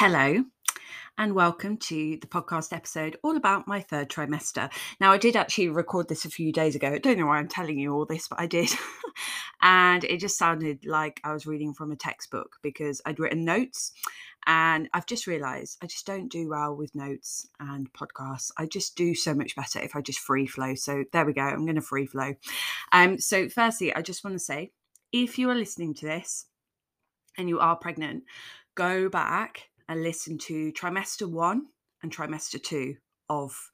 Hello, and welcome to the podcast episode all about my third trimester. Now, I did actually record this a few days ago. I don't know why I'm telling you all this, but I did. and it just sounded like I was reading from a textbook because I'd written notes. And I've just realized I just don't do well with notes and podcasts. I just do so much better if I just free flow. So there we go. I'm going to free flow. Um, so, firstly, I just want to say if you are listening to this and you are pregnant, go back and listen to trimester one and trimester two of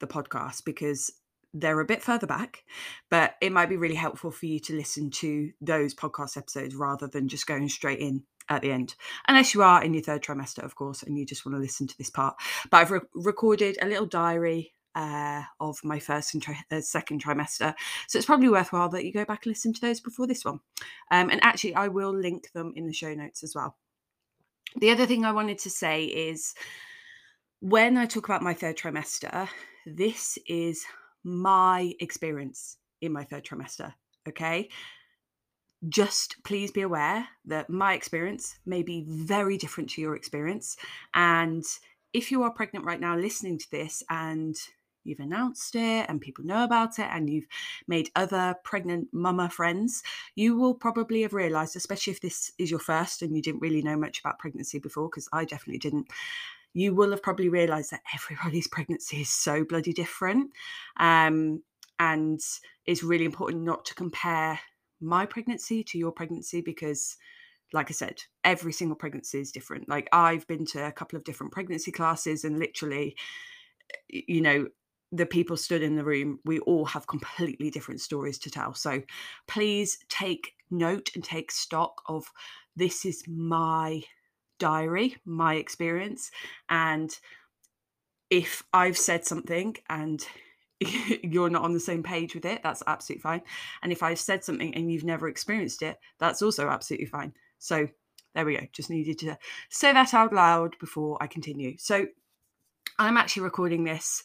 the podcast because they're a bit further back, but it might be really helpful for you to listen to those podcast episodes rather than just going straight in at the end. Unless you are in your third trimester, of course, and you just want to listen to this part. But I've re- recorded a little diary uh, of my first and tri- uh, second trimester. So it's probably worthwhile that you go back and listen to those before this one. Um, and actually, I will link them in the show notes as well. The other thing I wanted to say is when I talk about my third trimester, this is my experience in my third trimester. Okay. Just please be aware that my experience may be very different to your experience. And if you are pregnant right now listening to this and you've announced it and people know about it and you've made other pregnant mama friends, you will probably have realized, especially if this is your first and you didn't really know much about pregnancy before, because I definitely didn't. You will have probably realized that everybody's pregnancy is so bloody different. Um, and it's really important not to compare my pregnancy to your pregnancy because like I said, every single pregnancy is different. Like I've been to a couple of different pregnancy classes and literally you know the people stood in the room, we all have completely different stories to tell. So please take note and take stock of this is my diary, my experience. And if I've said something and you're not on the same page with it, that's absolutely fine. And if I've said something and you've never experienced it, that's also absolutely fine. So there we go. Just needed to say that out loud before I continue. So I'm actually recording this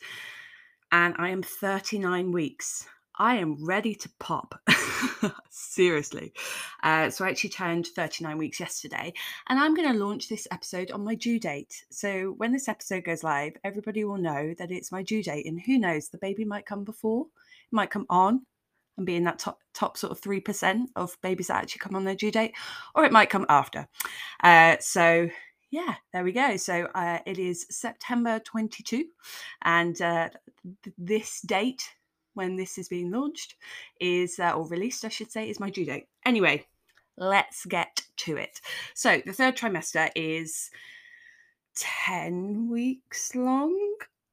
and I am 39 weeks. I am ready to pop. Seriously. Uh, so I actually turned 39 weeks yesterday, and I'm going to launch this episode on my due date. So when this episode goes live, everybody will know that it's my due date, and who knows, the baby might come before, it might come on and be in that top top sort of three percent of babies that actually come on their due date, or it might come after. Uh, so yeah, there we go. So uh, it is September 22, and uh, th- this date when this is being launched is, uh, or released, I should say, is my due date. Anyway, let's get to it. So the third trimester is 10 weeks long.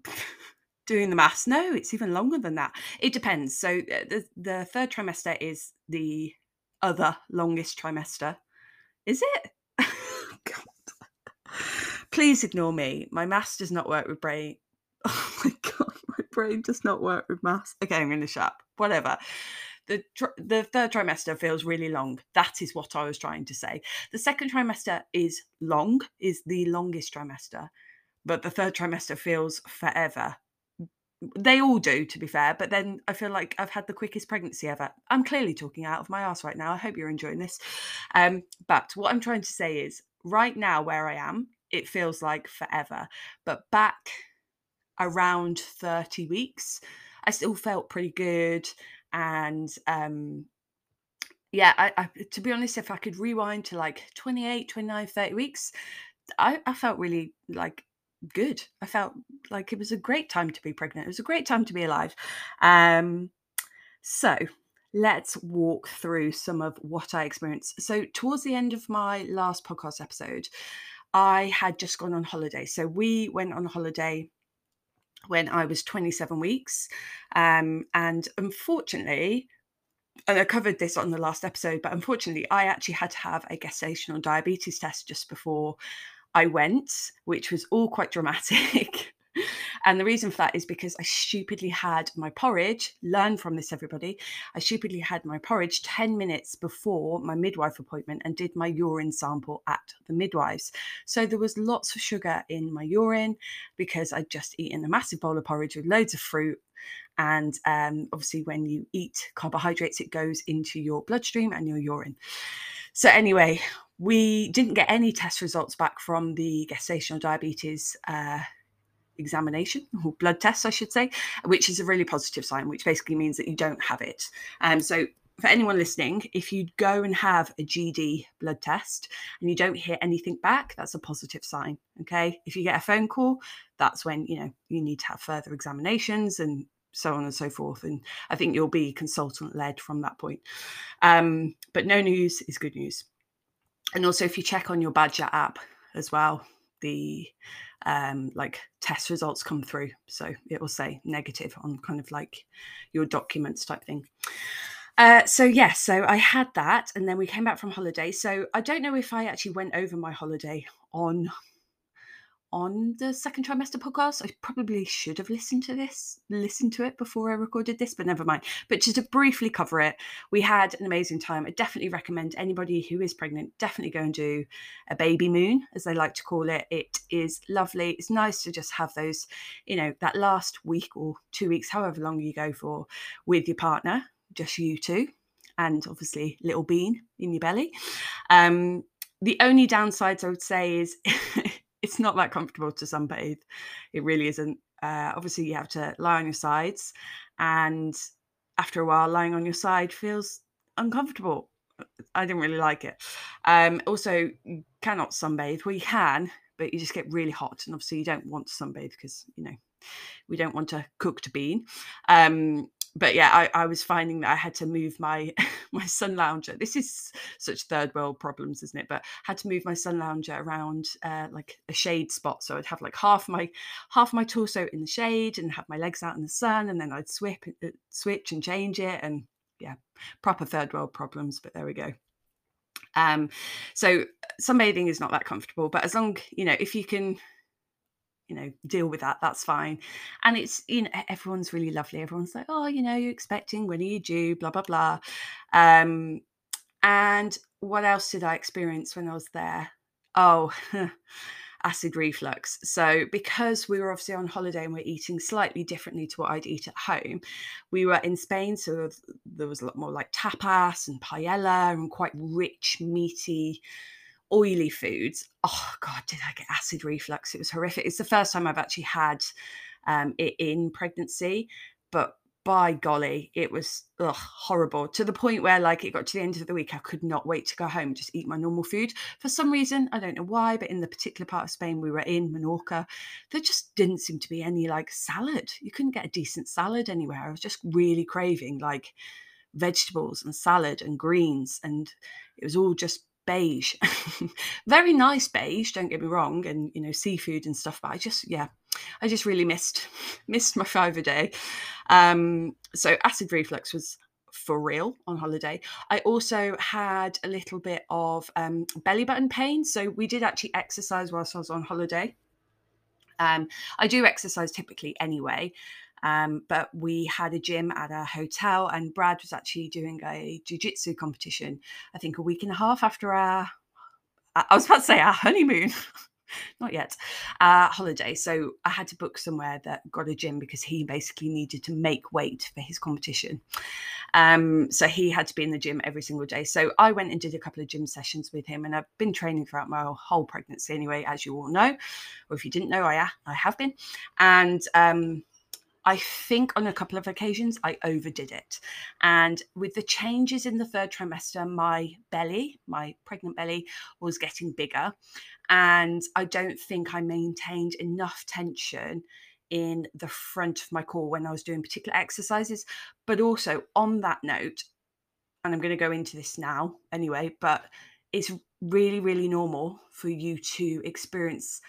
Doing the maths, no, it's even longer than that. It depends. So uh, the, the third trimester is the other longest trimester. Is it? Please ignore me. My maths does not work with brain. Oh my god, my brain does not work with maths. Okay, I'm going to shut up. Whatever. The, the third trimester feels really long. That is what I was trying to say. The second trimester is long, is the longest trimester, but the third trimester feels forever. They all do, to be fair, but then I feel like I've had the quickest pregnancy ever. I'm clearly talking out of my ass right now. I hope you're enjoying this. Um, but what I'm trying to say is right now, where I am, it feels like forever. But back around 30 weeks, I still felt pretty good. And um, yeah, I, I, to be honest, if I could rewind to like 28, 29, 30 weeks, I, I felt really like good. I felt like it was a great time to be pregnant. It was a great time to be alive. Um, so let's walk through some of what I experienced. So, towards the end of my last podcast episode, I had just gone on holiday. So we went on holiday when I was 27 weeks. Um, and unfortunately, and I covered this on the last episode, but unfortunately, I actually had to have a gestational diabetes test just before I went, which was all quite dramatic. And the reason for that is because I stupidly had my porridge, learn from this, everybody. I stupidly had my porridge 10 minutes before my midwife appointment and did my urine sample at the midwives. So there was lots of sugar in my urine because I'd just eaten a massive bowl of porridge with loads of fruit and um, obviously when you eat carbohydrates it goes into your bloodstream and your urine so anyway we didn't get any test results back from the gestational diabetes uh, examination or blood test, I should say, which is a really positive sign, which basically means that you don't have it. Um, so for anyone listening, if you go and have a GD blood test and you don't hear anything back, that's a positive sign. Okay. If you get a phone call, that's when, you know, you need to have further examinations and so on and so forth. And I think you'll be consultant led from that point. Um, but no news is good news. And also, if you check on your Badger app as well, the um, like test results come through. So it will say negative on kind of like your documents type thing. Uh, so yes, yeah, so I had that, and then we came back from holiday. So I don't know if I actually went over my holiday on on the second trimester podcast. I probably should have listened to this, listened to it before I recorded this, but never mind. But just to briefly cover it, we had an amazing time. I definitely recommend anybody who is pregnant definitely go and do a baby moon, as they like to call it. It is lovely. It's nice to just have those, you know, that last week or two weeks, however long you go for, with your partner just you two, and obviously little bean in your belly. Um, the only downsides I would say is it's not that comfortable to sunbathe. It really isn't. Uh, obviously, you have to lie on your sides, and after a while, lying on your side feels uncomfortable. I didn't really like it. Um, also, you cannot sunbathe. Well, you can, but you just get really hot, and obviously, you don't want to sunbathe because you know we don't want to cook to bean. Um, but yeah, I, I, was finding that I had to move my my sun lounger. This is such third world problems, isn't it? But I had to move my sun lounger around uh, like a shade spot, so I'd have like half my half my torso in the shade and have my legs out in the sun, and then I'd swip uh, switch and change it, and yeah, proper third world problems. But there we go. Um, so sunbathing is not that comfortable, but as long you know if you can you know deal with that that's fine. And it's you know everyone's really lovely. Everyone's like oh you know you're expecting when are you due blah blah blah. Um and what else did i experience when i was there? Oh acid reflux. So because we were obviously on holiday and we're eating slightly differently to what i'd eat at home we were in spain so there was a lot more like tapas and paella and quite rich meaty oily foods. Oh God, did I get acid reflux? It was horrific. It's the first time I've actually had um, it in pregnancy, but by golly, it was ugh, horrible to the point where, like, it got to the end of the week, I could not wait to go home, just eat my normal food. For some reason, I don't know why, but in the particular part of Spain we were in, Menorca, there just didn't seem to be any like salad. You couldn't get a decent salad anywhere. I was just really craving like vegetables and salad and greens, and it was all just beige. Very nice beige, don't get me wrong, and you know, seafood and stuff, but I just yeah, I just really missed missed my five a day. Um, so acid reflux was for real on holiday. I also had a little bit of um, belly button pain. So we did actually exercise whilst I was on holiday. Um, I do exercise typically anyway, um, but we had a gym at a hotel, and Brad was actually doing a jiu-jitsu competition. I think a week and a half after our, I was about to say our honeymoon. Not yet, uh, holiday. So I had to book somewhere that got a gym because he basically needed to make weight for his competition. Um, so he had to be in the gym every single day. So I went and did a couple of gym sessions with him, and I've been training throughout my whole pregnancy anyway, as you all know, or if you didn't know, I I have been, and um, I think on a couple of occasions I overdid it. And with the changes in the third trimester, my belly, my pregnant belly, was getting bigger. And I don't think I maintained enough tension in the front of my core when I was doing particular exercises. But also on that note, and I'm going to go into this now anyway, but it's really, really normal for you to experience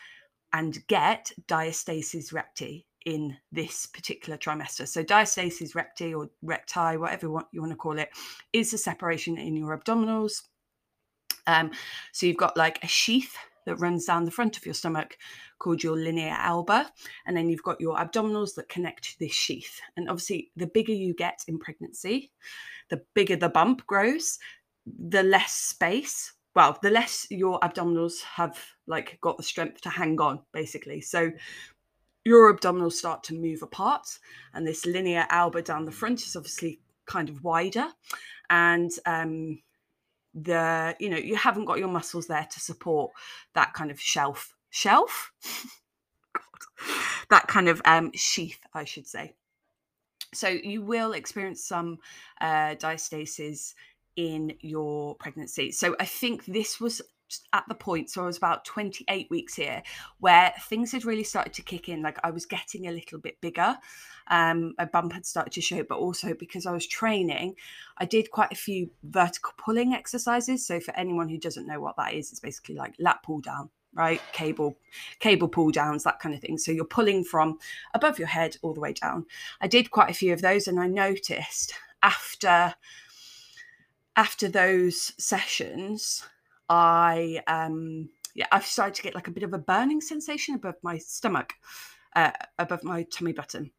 and get diastasis recti in this particular trimester. So diastasis recti or recti, whatever you want to call it, is a separation in your abdominals. Um, so you've got like a sheath that runs down the front of your stomach called your linea alba. And then you've got your abdominals that connect to this sheath. And obviously, the bigger you get in pregnancy, the bigger the bump grows, the less space. Well, the less your abdominals have like got the strength to hang on, basically. So your abdominals start to move apart, and this linea alba down the front is obviously kind of wider. And um, the you know you haven't got your muscles there to support that kind of shelf shelf? That kind of um, sheath i should say. So you will experience some uh, diastasis in your pregnancy. So i think this was at the point so i was about 28 weeks here where things had really started to kick in like i was getting a little bit bigger um my bump had started to show but also because i was training i did quite a few vertical pulling exercises. So for anyone who doesn't know what that is it's basically like lat pull down right? Cable cable pull downs that kind of thing. So you're pulling from above your head all the way down. I did quite a few of those and i noticed after after those sessions I um yeah, I've started to get like a bit of a burning sensation above my stomach, uh, above my tummy button.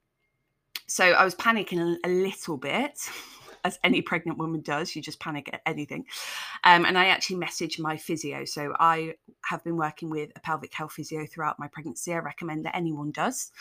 So I was panicking a, a little bit as any pregnant woman does. You just panic at anything. Um, and I actually messaged my physio. So I have been working with a pelvic health physio throughout my pregnancy. I recommend that anyone does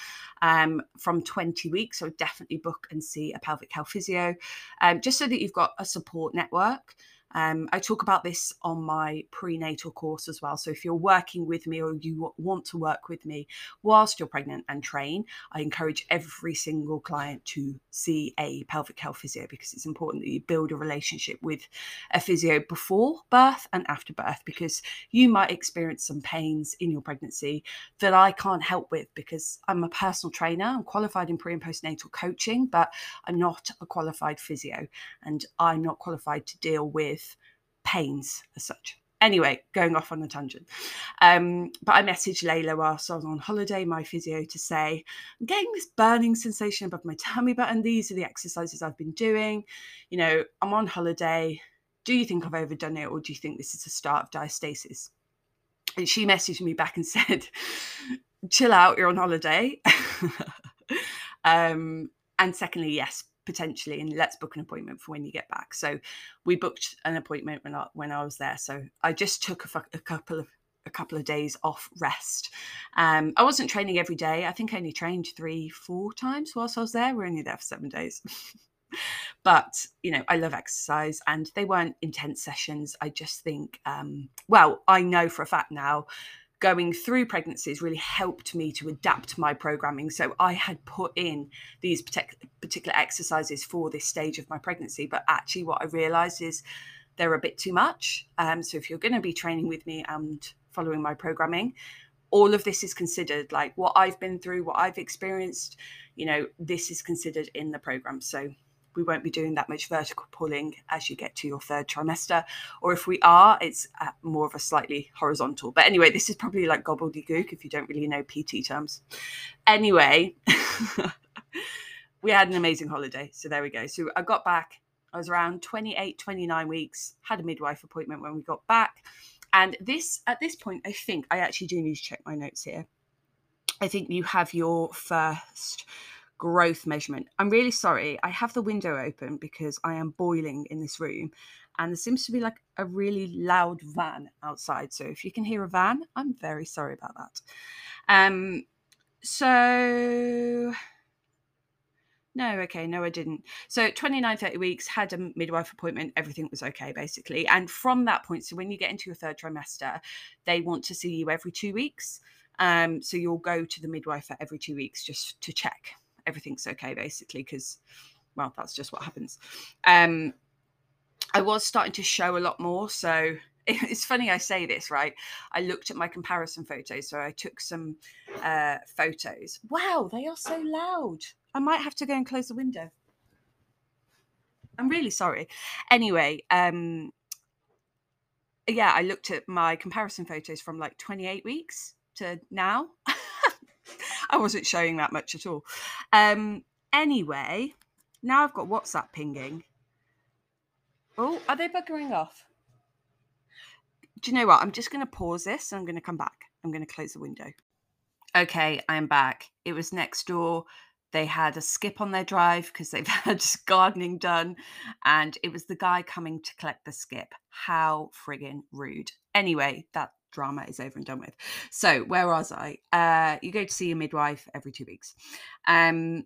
um, from 20 weeks. So definitely book and see a pelvic health physio um, just so that you've got a support network. Um, I talk about this on my prenatal course as well. So if you're working with me or you want to work with me whilst you're pregnant and train, I encourage every single client to see a pelvic health physio because it's important that you build a relationship with a physio before birth and after birth because you might experience some pains in your pregnancy that I can't help with because I'm a personal trainer. I'm qualified in pre and postnatal coaching, but I'm not a qualified physio and I'm not qualified to deal with with pains as such. Anyway, going off on a tangent. Um, but I messaged Layla whilst I was on holiday, my physio, to say, I'm getting this burning sensation above my tummy button. These are the exercises I've been doing. You know, I'm on holiday. Do you think I've overdone it, or do you think this is the start of diastasis? And she messaged me back and said, chill out, you're on holiday. um, and secondly, yes, potentially and let's book an appointment for when you get back. So we booked an appointment when I, when I was there. So I just took a, a couple of a couple of days off rest. Um, I wasn't training every day. I think I only trained three four times whilst I was there. We're only there for seven days. But you know i love exercise and they weren't intense sessions. I just think um, well i know for a fact now going through pregnancies really helped me to adapt my programming. So I had put in these particular exercises for this stage of my pregnancy, but actually, what I realized is they're a bit too much. Um, so if you're going to be training with me and following my programming, all of this is considered like what I've been through, what I've experienced, you know, this is considered in the program. So we won't be doing that much vertical pulling as you get to your third trimester. Or if we are, it's uh, more of a slightly horizontal. But anyway, this is probably like gobbledygook if you don't really know PT terms. Anyway, we had an amazing holiday. So there we go. So I got back. I was around 28, 29 weeks, had a midwife appointment when we got back. And this, at this point, I think I actually do need to check my notes here. I think you have your first growth measurement. I'm really sorry. I have the window open because I am boiling in this room and there seems to be like a really loud van outside. So if you can hear a van, I'm very sorry about that. Um so no, okay, no, I didn't. So 29, 30 weeks, had a midwife appointment, everything was okay, basically. And from that point, so when you get into your third trimester, they want to see you every two weeks. Um, so you'll go to the midwife every two weeks just to check everything's okay basically because well that's just what happens. Um i was starting to show a lot more so it's funny i say this right? I looked at my comparison photos so i took some uh photos. Wow they are so loud. I might have to go and close the window. I'm really sorry. Anyway um yeah i looked at my comparison photos from like 28 weeks to now I wasn't showing that much at all. Um, anyway, now I've got WhatsApp pinging. Oh, are they buggering off? Do you know what? I'm just going to pause this and I'm going to come back. I'm going to close the window. Okay, I'm back. It was next door. They had a skip on their drive because they've had gardening done. And it was the guy coming to collect the skip. How friggin' rude. Anyway, that drama is over and done with. So where was I? Uh, you go to see your midwife every two weeks. Um,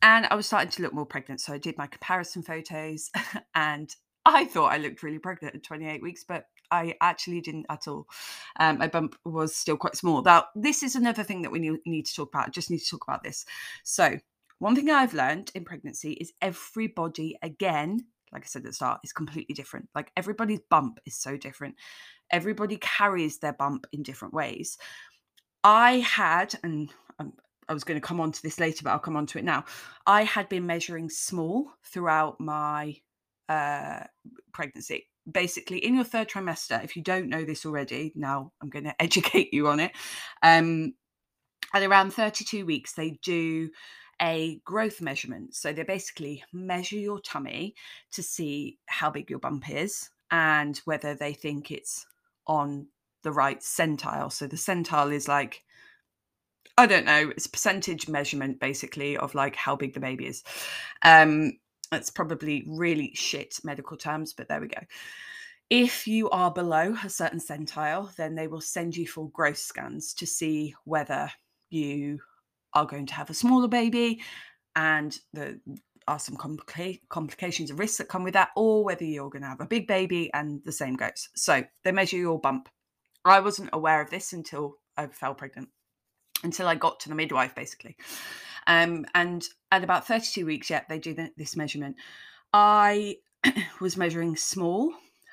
and I was starting to look more pregnant. So I did my comparison photos and I thought I looked really pregnant at 28 weeks, but I actually didn't at all. Um, my bump was still quite small. Now, this is another thing that we need to talk about. I just need to talk about this. So, one thing I've learned in pregnancy is everybody, again, like I said at the start, is completely different. Like everybody's bump is so different. Everybody carries their bump in different ways. I had, and um, I was going to come on to this later, but I'll come on to it now. I had been measuring small throughout my uh, pregnancy. Basically, in your third trimester, if you don't know this already, now I'm going to educate you on it. Um, at around 32 weeks, they do a growth measurement. So they basically measure your tummy to see how big your bump is and whether they think it's on the right centile. So the centile is like, I don't know, it's a percentage measurement basically of like how big the baby is. Um, it's probably really shit medical terms, but there we go. If you are below a certain centile, then they will send you for growth scans to see whether you are going to have a smaller baby and there are some complica- complications and risks that come with that, or whether you're going to have a big baby and the same goes. So they measure your bump. I wasn't aware of this until I fell pregnant, until I got to the midwife, basically. Um, and at about 32 weeks, yet they do the, this measurement. I was measuring small,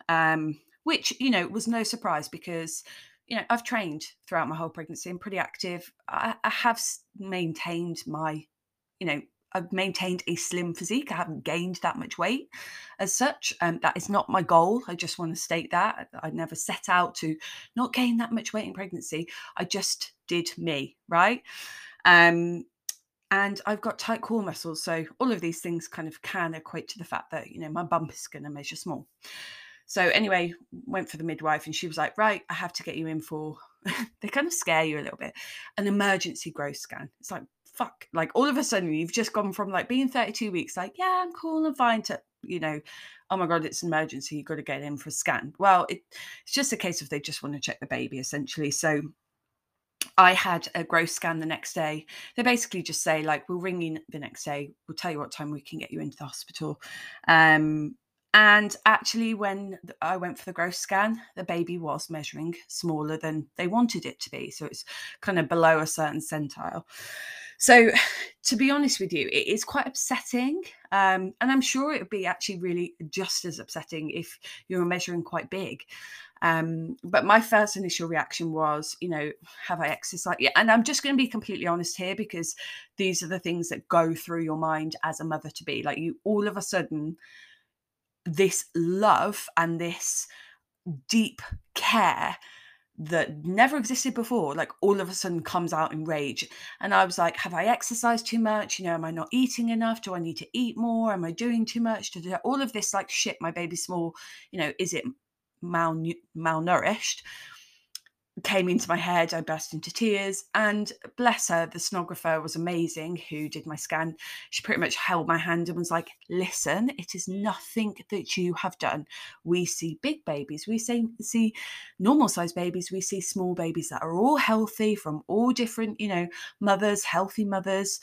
um, which, you know, was no surprise because you know, I've trained throughout my whole pregnancy. I'm pretty active. I, I have maintained my, you know, I've maintained a slim physique. I haven't gained that much weight as such. Um, that is not my goal. I just want to state that. I never set out to not gain that much weight in pregnancy. I just did me, right? Um, and I've got tight core muscles. So all of these things kind of can equate to the fact that, you know, my bump is going to measure small. So anyway, went for the midwife and she was like, right, I have to get you in for, they kind of scare you a little bit, an emergency growth scan. It's like, fuck, like all of a sudden you've just gone from like being 32 weeks, like, yeah, I'm cool and fine to, you know, oh my God, it's an emergency. You've got to get in for a scan. Well, it, it's just a case of they just want to check the baby essentially. So I had a growth scan the next day. They basically just say, like, we'll ring you the next day. We'll tell you what time we can get you into the hospital. Um, and actually, when I went for the growth scan, the baby was measuring smaller than they wanted it to be. So it's kind of below a certain centile. So, to be honest with you, it is quite upsetting. Um, and I'm sure it would be actually really just as upsetting if you were measuring quite big. Um, but my first initial reaction was, you know, have I exercised? Yeah, and I'm just going to be completely honest here because these are the things that go through your mind as a mother to be. Like you all of a sudden this love and this deep care that never existed before like all of a sudden comes out in rage. And i was like have i exercised too much? You know am i not eating enough? Do i need to eat more? Am i doing too much? Do all of this like shit my baby's small you know is it mal- malnourished came into my head. I burst into tears. And bless her, the sonographer was amazing who did my scan. She pretty much held my hand and was like, Listen, it is nothing that you have done. We see big babies, we see, see normal sized babies, we see small babies that are all healthy from all different, you know, mothers, healthy mothers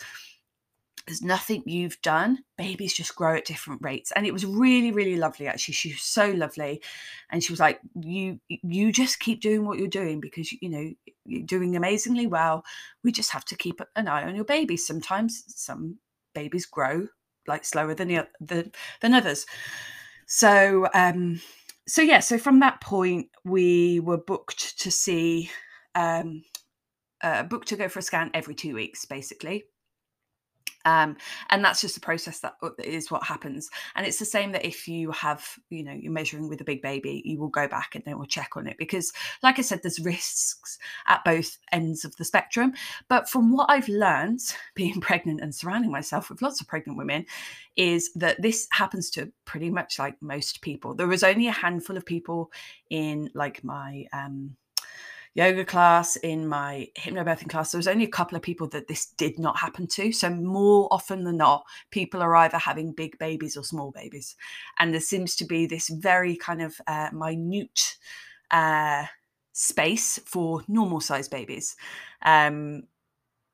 there's nothing you've done babies just grow at different rates. And it was really really lovely actually. She was so lovely. And she was like you you just keep doing what you're doing because you know you're doing amazingly well. We just have to keep an eye on your baby sometimes some babies grow like slower than the, the than others. So um so yeah so from that point we were booked to see um uh, booked to go for a scan every two weeks basically um, and that's just the process that uh, what happens. And it's the same that if you have you know you're measuring with a big baby you will go back and then we'll check on it because like i said there's risks at both ends of the spectrum. But from what i've learned being pregnant and surrounding myself with lots of pregnant women is that this happens to pretty much like most people. There was only a handful of people in like my um yoga class, in my hypnobirthing class, there was only a couple of people that this did not happen to. So more often than not, people are either having big babies or small babies, and there seems to be this very kind of uh, minute uh, space for normal size babies. Um,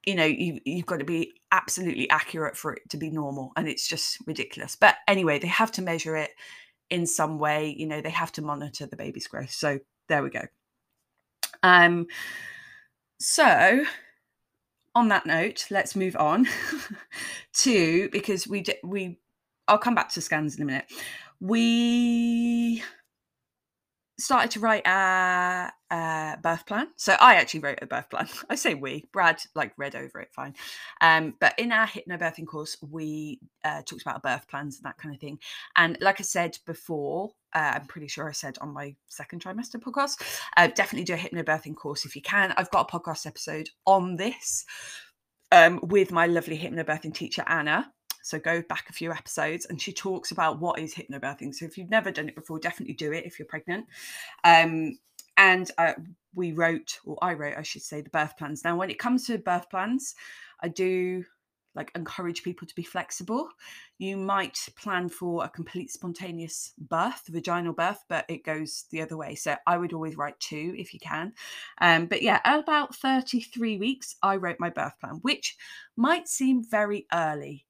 you know, you, you've got to be absolutely accurate for it to be normal, and it's just ridiculous. But anyway, they have to measure it in some way. You know, they have to monitor the baby's growth. So there we go. Um, so on that note, let's move on to because we we I'll come back to scans in a minute. We started to write a, a, birth plan. So I actually wrote a birth plan. I say we, Brad like read over it, fine. Um, but in our hypnobirthing course, we uh, talked about birth plans and that kind of thing. And like I said before, uh, I'm pretty sure I said on my second trimester podcast, uh, definitely do a hypnobirthing course if you can. I've got a podcast episode on this um, with my lovely hypnobirthing teacher, Anna. So go back a few episodes and she talks about what is hypnobirthing. So if you've never done it before, definitely do it if you're pregnant. Um, and uh, we wrote, or I wrote, I should say, the birth plans. Now, when it comes to birth plans, I do like encourage people to be flexible. You might plan for a complete spontaneous birth, vaginal birth, but it goes the other way. So I would always write two if you can. Um, but yeah, about 33 weeks, I wrote my birth plan, which might seem very early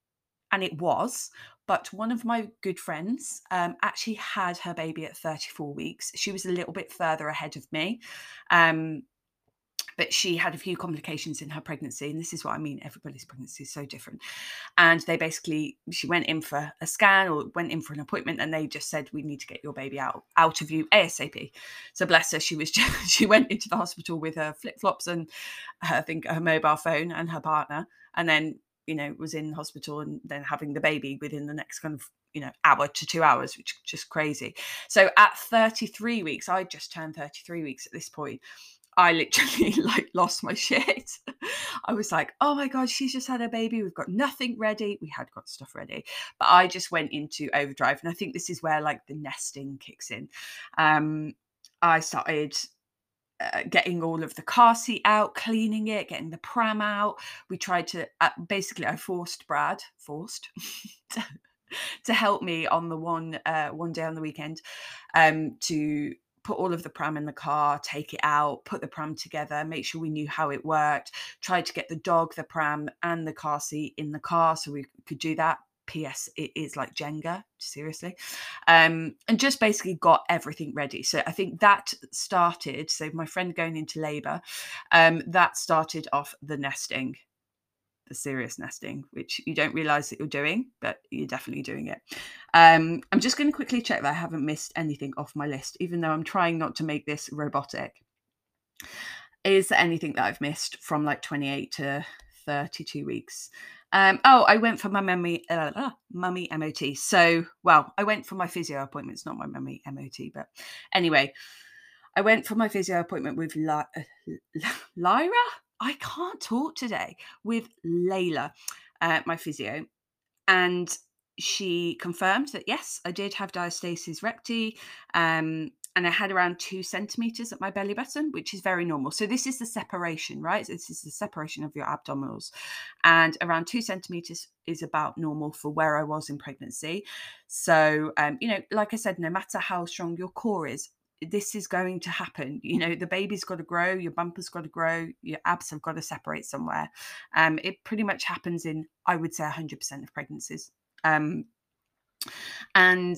and it was. But one of my good friends um, actually had her baby at 34 weeks. She was a little bit further ahead of me. Um, but she had a few complications in her pregnancy and this is what i mean everybody's pregnancy is so different and they basically she went in for a scan or went in for an appointment and they just said we need to get your baby out out of you asap so bless her she was just, she went into the hospital with her flip-flops and her, i think her mobile phone and her partner and then you know was in hospital and then having the baby within the next kind of you know hour to two hours which is just crazy so at 33 weeks i just turned 33 weeks at this point I literally like lost my shit. I was like, oh my God, she's just had a baby. We've got nothing ready. We had got stuff ready, but I just went into overdrive. And I think this is where like the nesting kicks in. Um, I started uh, getting all of the car seat out, cleaning it, getting the pram out. We tried to uh, basically, I forced Brad, forced to, to, help me on the one uh, one day on the weekend um, to put all of the pram in the car, take it out, put the pram together, make sure we knew how it worked. Tried to get the dog, the pram, and the car seat in the car so we could do that. PS, it is like Jenga, seriously. Um, and just basically got everything ready. So I think that started, so my friend going into labour, um, that started off the nesting, the serious nesting, which you don't realise that you're doing, but you're definitely doing it. Um, I'm just going to quickly check that I haven't missed anything off my list, even though I'm trying not to make this robotic. Is there anything that I've missed from like 28 to 32 weeks? Um, oh, I went for my mummy, uh, mummy MOT. So, well, I went for my physio appointment. It's not my mummy MOT, but anyway, I went for my physio appointment with La- uh, Lyra. I can't talk today with Layla, uh, my physio, and she confirmed that yes, I did have diastasis recti. Um, and I had around two centimeters at my belly button, which is very normal. So this is the separation, right? This is the separation of your abdominals, and around two centimeters is about normal for where I was in pregnancy. So, um, you know, like I said, no matter how strong your core is, this is going to happen. You know, the baby's got to grow, your bumper's got to grow, your abs have got to separate somewhere. Um, it pretty much happens in, I would say, 100% of pregnancies. Um, and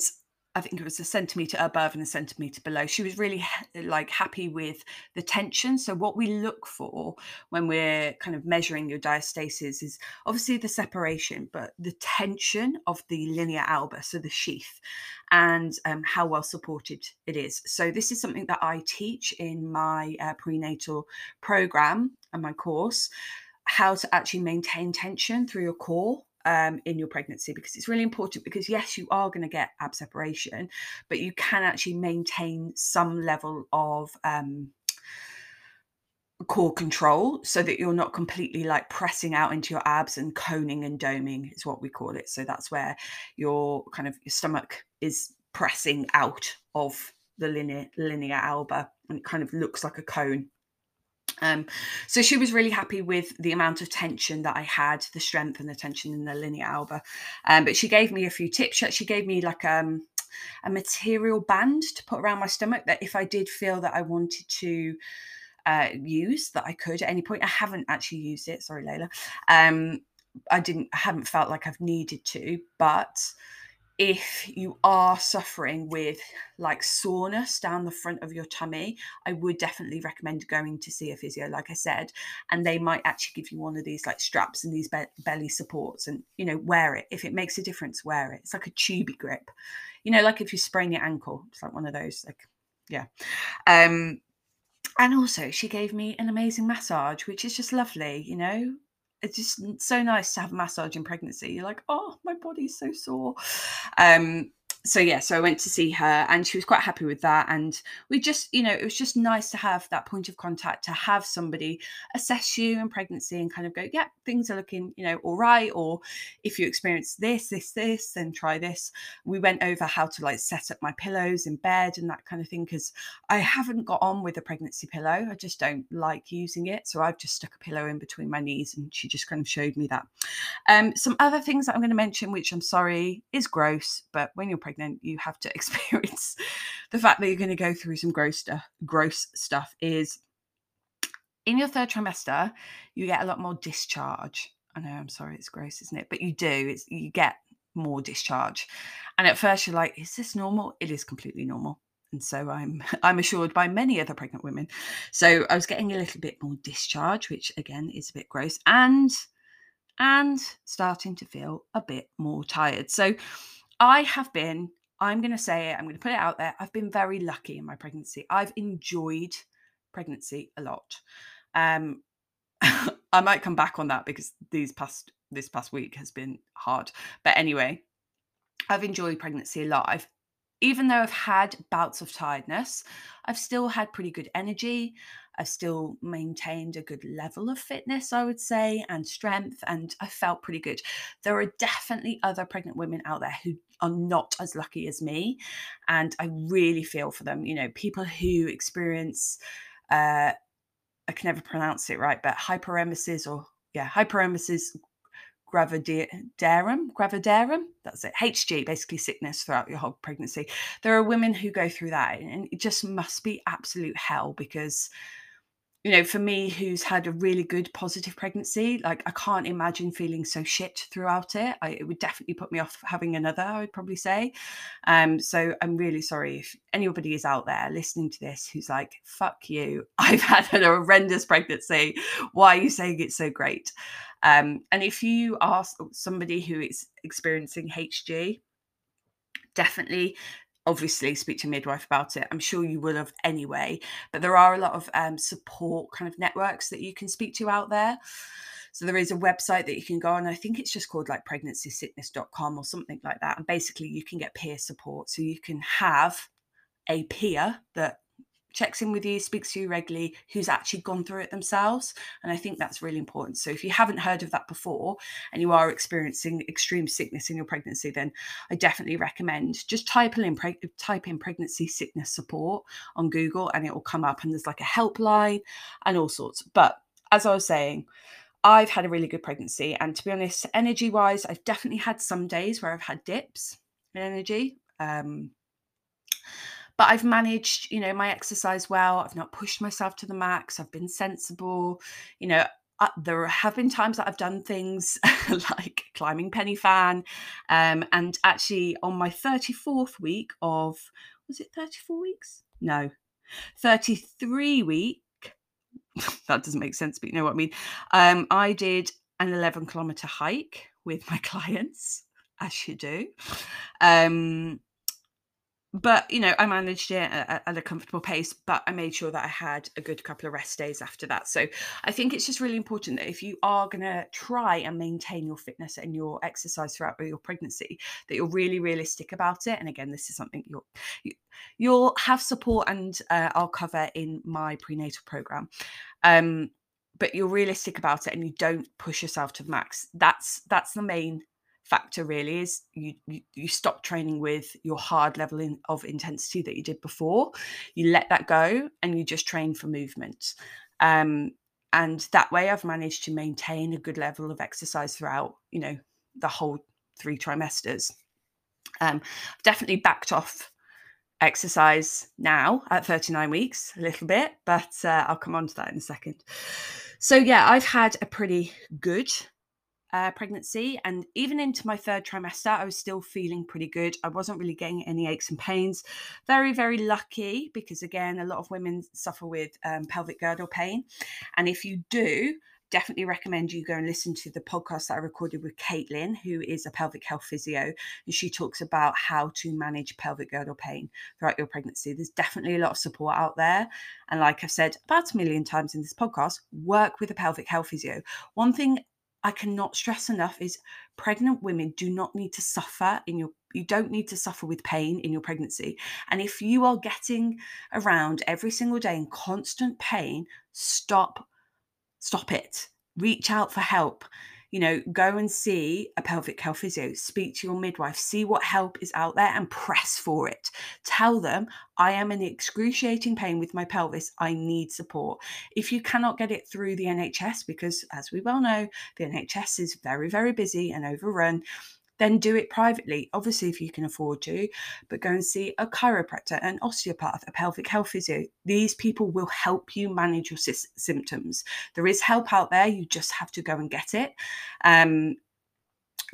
I think it was a centimeter above and a centimeter below. She was really like happy with the tension. So what we look for when we're kind of measuring your diastasis is obviously the separation, but the tension of the linea alba, so the sheath, and um, how well supported it is. So this is something that I teach in my uh, prenatal program and my course, how to actually maintain tension through your core um, in your pregnancy because it's really important because yes you are going to get ab separation but you can actually maintain some level of um, core control so that you're not completely like pressing out into your abs and coning and doming is what we call it. So that's where your kind of your stomach is pressing out of the linea linea alba and it kind of looks like a cone um, so she was really happy with the amount of tension that I had, the strength and the tension in the linea alba. Um, but she gave me a few tips. She gave me like um, a material band to put around my stomach that if I did feel that I wanted to uh, use, that I could at any point. I haven't actually used it. Sorry, Layla. Um, I didn't. I haven't felt like I've needed to, but if you are suffering with like soreness down the front of your tummy, I would definitely recommend going to see a physio, like I said, and they might actually give you one of these like straps and these be- belly supports, and you know, wear it if it makes a difference. Wear it. It's like a tubey grip, you know, like if you sprain your ankle, it's like one of those, like yeah. Um, and also, she gave me an amazing massage, which is just lovely, you know it's just so nice to have a massage in pregnancy. You're like, oh, my body's so sore. Um, so yeah, so I went to see her and she was quite happy with that. And we just, you know, it was just nice to have that point of contact to have somebody assess you in pregnancy and kind of go, yeah, things are looking, you know, all right. Or if you experience this, this, this, then try this. We went over how to like set up my pillows in bed and that kind of thing because I haven't got on with a pregnancy pillow. I just don't like using it. So I've just stuck a pillow in between my knees and she just kind of showed me that. Um, some other things that I'm going to mention, which I'm sorry is gross, but when you're pregnant, pregnant, you have to experience the fact that you're going to go through some gross stuff. Gross stuff is in your third trimester, you get a lot more discharge. I know, I'm sorry, it's gross, isn't it? But you do. It's you get more discharge, and at first you're like, "Is this normal?" It is completely normal and so I'm I'm assured by many other pregnant women. So I was getting a little bit more discharge, which again is a bit gross, and and starting to feel a bit more tired. So I have been, I'm going to say it, I'm going to put it out there. I've been very lucky in my pregnancy. I've enjoyed pregnancy a lot. Um, I might come back on that because these past this past week has been hard. But anyway, I've enjoyed pregnancy a lot. I've even though I've had bouts of tiredness, I've still had pretty good energy. I've still maintained a good level of fitness, I would say, and strength, and I felt pretty good. There are definitely other pregnant women out there who are not as lucky as me, and I really feel for them. You know, people who experience, uh, I can never pronounce it right, but hyperemesis or yeah, hyperemesis gravidarum, gravidarum, that's it, HG, basically sickness throughout your whole pregnancy. There are women who go through that, and it just must be absolute hell because you know, for me, who's had a really good positive pregnancy, like I can't imagine feeling so shit throughout it. I, it would definitely put me off having another, I would probably say. Um, so I'm really sorry if anybody is out there listening to this who's like, fuck you, I've had an horrendous pregnancy. Why are you saying it's so great? Um, and if you are somebody who is experiencing HG, definitely obviously speak to a midwife about it. I'm sure you will have anyway, but there are a lot of um, support kind of networks that you can speak to out there. So there is a website that you can go on. I think it's just called like pregnancysickness.com or something like that. And basically you can get peer support. So you can have a peer that checks in with you, speaks to you regularly, who's actually gone through it themselves. And I think that's really important. So if you haven't heard of that before and you are experiencing extreme sickness in your pregnancy, then I definitely recommend just type in type in pregnancy sickness support on Google and it will come up and there's like a helpline and all sorts. But as I was saying, I've had a really good pregnancy. And to be honest, energy wise, I've definitely had some days where I've had dips in energy. Um, but I've managed, you know, my exercise well. I've not pushed myself to the max. I've been sensible. You know, uh, there have been times that I've done things like climbing Pen y Fan. Um, and actually, on my 34th week of, was it 34 weeks? No, 33 week. that doesn't make sense, but you know what I mean. Um, I did an 11 kilometer hike with my clients, as you do. Um, but you know i managed it at, at, a comfortable pace but i made sure that i had a good couple of rest days after that. So i think it's just really important that if you are going to try and maintain your fitness and your exercise throughout your pregnancy that you're really realistic about it. And again this is something you'll you, will you will have support and uh, i'll cover in my prenatal program. Um but you're realistic about it and you don't push yourself to the max. That's that's the main factor really is you, you, you stop training with your hard level in, of intensity that you did before. You let that go and you just train for movement. Um, and that way i've managed to maintain a good level of exercise throughout you know the whole three trimesters. Um, i've definitely backed off exercise now at 39 weeks a little bit but uh, i'll come on to that in a second. So yeah i've had a pretty good uh, pregnancy and even into my third trimester i was still feeling pretty good i wasn't really getting any aches and pains very very lucky because again a lot of women suffer with um, pelvic girdle pain and if you do definitely recommend you go and listen to the podcast that I recorded with Caitlin, who is a pelvic health physio, and she talks about how to manage pelvic girdle pain throughout your pregnancy. There's definitely a lot of support out there. And like I've said about a million times in this podcast, work with a pelvic health physio. One thing I cannot stress enough is pregnant women do not need to suffer in your you don't need to suffer with pain in your pregnancy. And if you are getting around every single day in constant pain, stop stop it. Reach out for help. You know, go and see a pelvic health physio, speak to your midwife, see what help is out there and press for it. Tell them, I am in excruciating pain with my pelvis. I need support. If you cannot get it through the NHS, because as we well know, the NHS is very, very busy and overrun, then do it privately. Obviously, if you can afford to, but go and see a chiropractor, an osteopath, a pelvic health physio. These people will help you manage your sy- symptoms. There is help out there. You just have to go and get it. Um,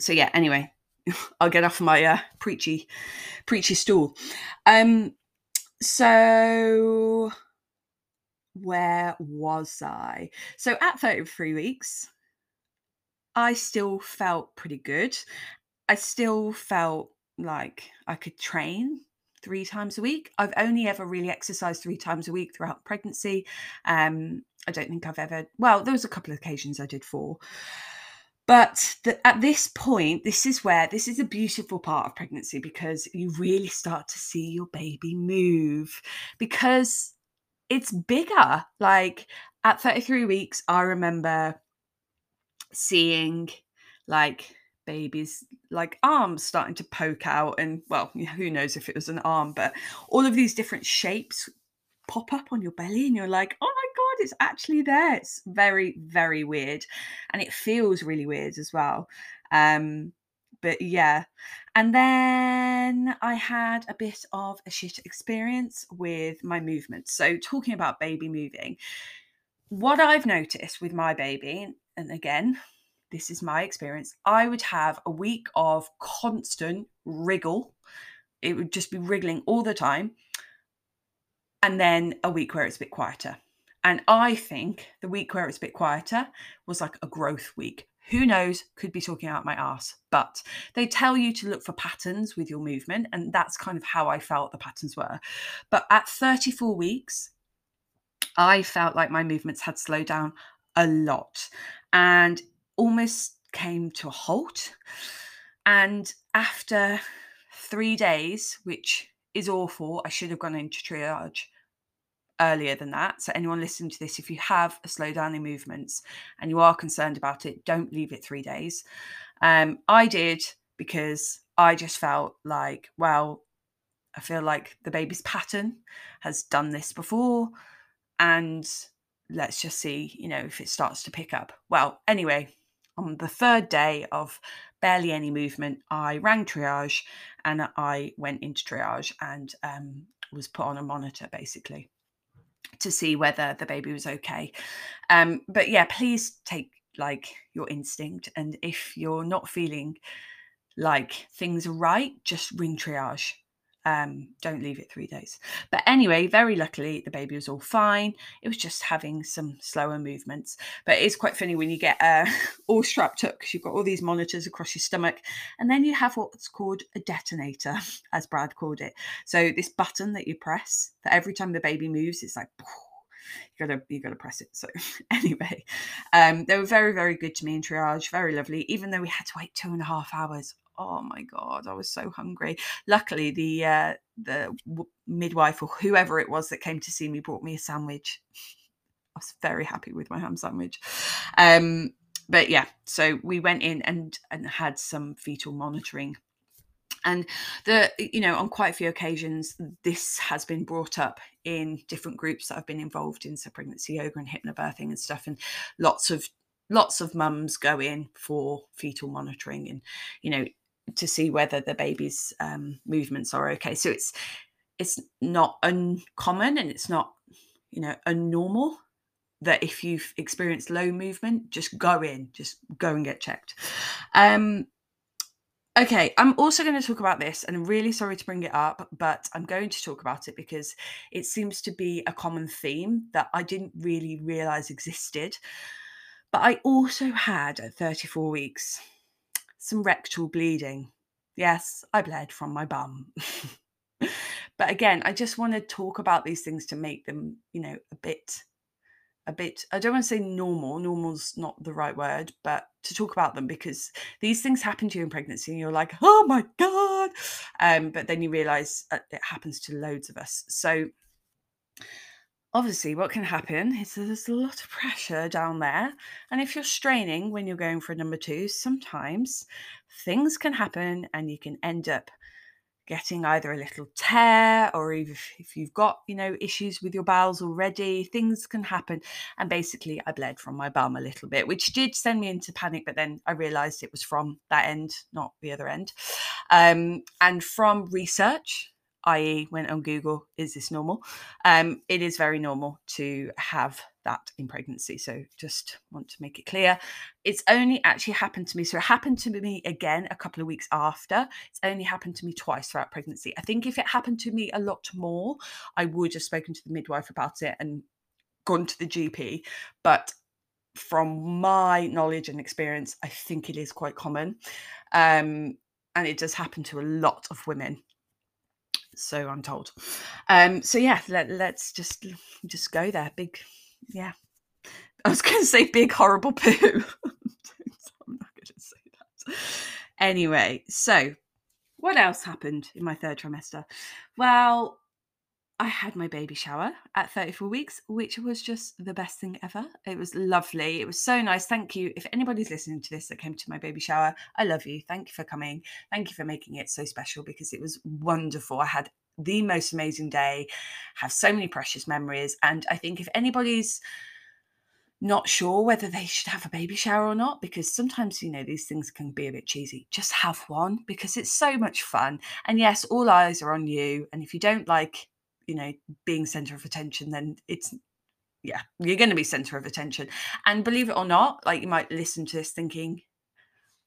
so yeah. Anyway, I'll get off my uh, preachy, preachy stool. Um, so where was I? So at 33 weeks, I still felt pretty good. I still felt like I could train three times a week. I've only ever really exercised three times a week throughout pregnancy. Um, I don't think I've ever, well, there was a couple of occasions I did four. But the, at this point, this is where this is a beautiful part of pregnancy because you really start to see your baby move because it's bigger. Like at 33 weeks, I remember seeing like baby's like arms starting to poke out and well who knows if it was an arm but all of these different shapes pop up on your belly and you're like oh my god it's actually there. It's very very weird and it feels really weird as well um but yeah. And then i had a bit of a shit experience with my movements. So talking about baby moving what i've noticed with my baby and again this is my experience, I would have a week of constant wriggle. It would just be wriggling all the time. And then a week where it's a bit quieter. And I think the week where it's a bit quieter was like a growth week. Who knows? Could be talking out my ass. But they tell you to look for patterns with your movement. And that's kind of how I felt the patterns were. But at 34 weeks, I felt like my movements had slowed down a lot. And almost came to a halt. And after three days, which is awful, I should have gone into triage earlier than that. So, anyone listening to this, if you have a slowdown in movements and you are concerned about it, don't leave it three days. Um, I did because I just felt like, well, I feel like the baby's pattern has done this before. And let's just see, you know, if it starts to pick up. Well, anyway, on the third day of barely any movement, I rang triage and I went into triage and um, was put on a monitor basically to see whether the baby was okay. Um, but yeah, please take like your instinct. And if you're not feeling like things are right, just ring triage um, don't leave it three days. But anyway, very luckily, the baby was all fine. It was just having some slower movements. But it's quite funny when you get uh, all strapped up because you've got all these monitors across your stomach. And then you have what's called a detonator, as Brad called it. So this button that you press, that every time the baby moves, it's like, you gotta you gotta press it so anyway um they were very very good to me in triage very lovely even though we had to wait two and a half hours oh my god, I was so hungry. Luckily, the uh, the midwife or whoever it was that came to see me brought me a sandwich. I was very happy with my ham sandwich. Um, but yeah, so we went in and and had some fetal monitoring. And the you know on quite a few occasions this has been brought up in different groups that I've been involved in, so pregnancy yoga and hypnobirthing and stuff, and lots of lots of mums go in for fetal monitoring and you know to see whether the baby's um, movements are okay. So it's it's not uncommon and it's not you know unnormal that if you've experienced low movement, just go in, just go and get checked. Um, okay, I'm also going to talk about this, and I'm really sorry to bring it up, but I'm going to talk about it because it seems to be a common theme that I didn't really realize existed. But I also had at 34 weeks some rectal bleeding. Yes, I bled from my bum. but again, I just want to talk about these things to make them, you know, a bit a bit i don't want to say normal normal's not the right word but to talk about them because these things happen to you in pregnancy and you're like oh my god um, but then you realize it happens to loads of us so obviously what can happen is there's a lot of pressure down there and if you're straining when you're going for a number two sometimes things can happen and you can end up getting either a little tear or if, if you've got you know issues with your bowels already things can happen. And basically i bled from my bum a little bit which did send me into panic but then i realized it was from that end not the other end. Um, and from research i.e., went on Google, is this normal? Um, it is very normal to have that in pregnancy. So just want to make it clear. It's only actually happened to me. So it happened to me again a couple of weeks after. It's only happened to me twice throughout pregnancy. I think if it happened to me a lot more, I would have spoken to the midwife about it and gone to the GP. But from my knowledge and experience, I think it is quite common. Um, and it does happen to a lot of women so I'm told. Um, so yeah, let, let's just just go there. Big, yeah. I was going to say big horrible poo. I'm not going to say that. Anyway, so what else happened in my third trimester? Well, I had my baby shower at 34 weeks, which was just the best thing ever. It was lovely. It was so nice. Thank you. If anybody's listening to this that came to my baby shower, I love you. Thank you for coming. Thank you for making it so special because it was wonderful. I had the most amazing day, have so many precious memories. And I think if anybody's not sure whether they should have a baby shower or not because sometimes you know these things can be a bit cheesy just have one because it's so much fun and yes all eyes are on you and if you don't like you know being center of attention then it's yeah you're going to be center of attention and believe it or not like you might listen to this thinking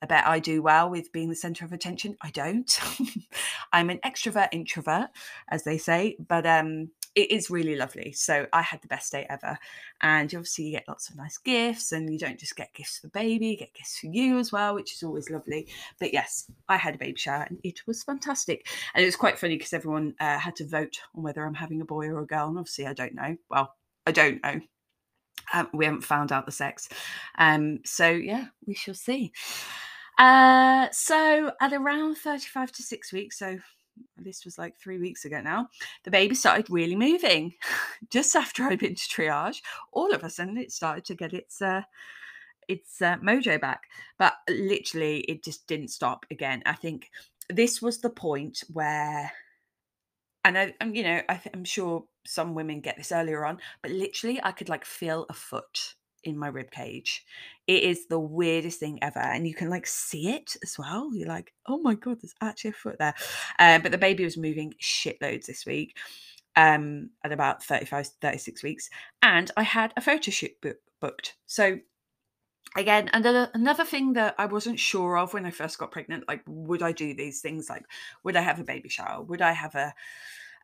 I bet I do well with being the center of attention. I don't. I'm an extrovert introvert, as they say, but um, it is really lovely. So I had the best day ever. And obviously, you get lots of nice gifts, and you don't just get gifts for baby, you get gifts for you as well, which is always lovely. But yes, I had a baby shower, and it was fantastic. And it was quite funny because everyone uh, had to vote on whether I'm having a boy or a girl. And obviously, I don't know. Well, I don't know. Um, we haven't found out the sex. Um, so yeah, we shall see. Uh, so at around 35 to six weeks, so this was like three weeks ago now, the baby started really moving. Just after I'd been to triage, all of a sudden it started to get its uh, its uh, mojo back. But literally, it just didn't stop again. I think this was the point where, and I, am you know, I th- I'm sure some women get this earlier on, but literally, I could like feel a foot in my rib cage. It is the weirdest thing ever, and you can like see it as well. You're like, oh my god, there's actually a foot there. Uh, but the baby was moving shitloads this week, um, at about 35, 36 weeks, and I had a photo shoot booked. So again another another thing that i wasn't sure of when i first got pregnant like would i do these things like would i have a baby shower would i have a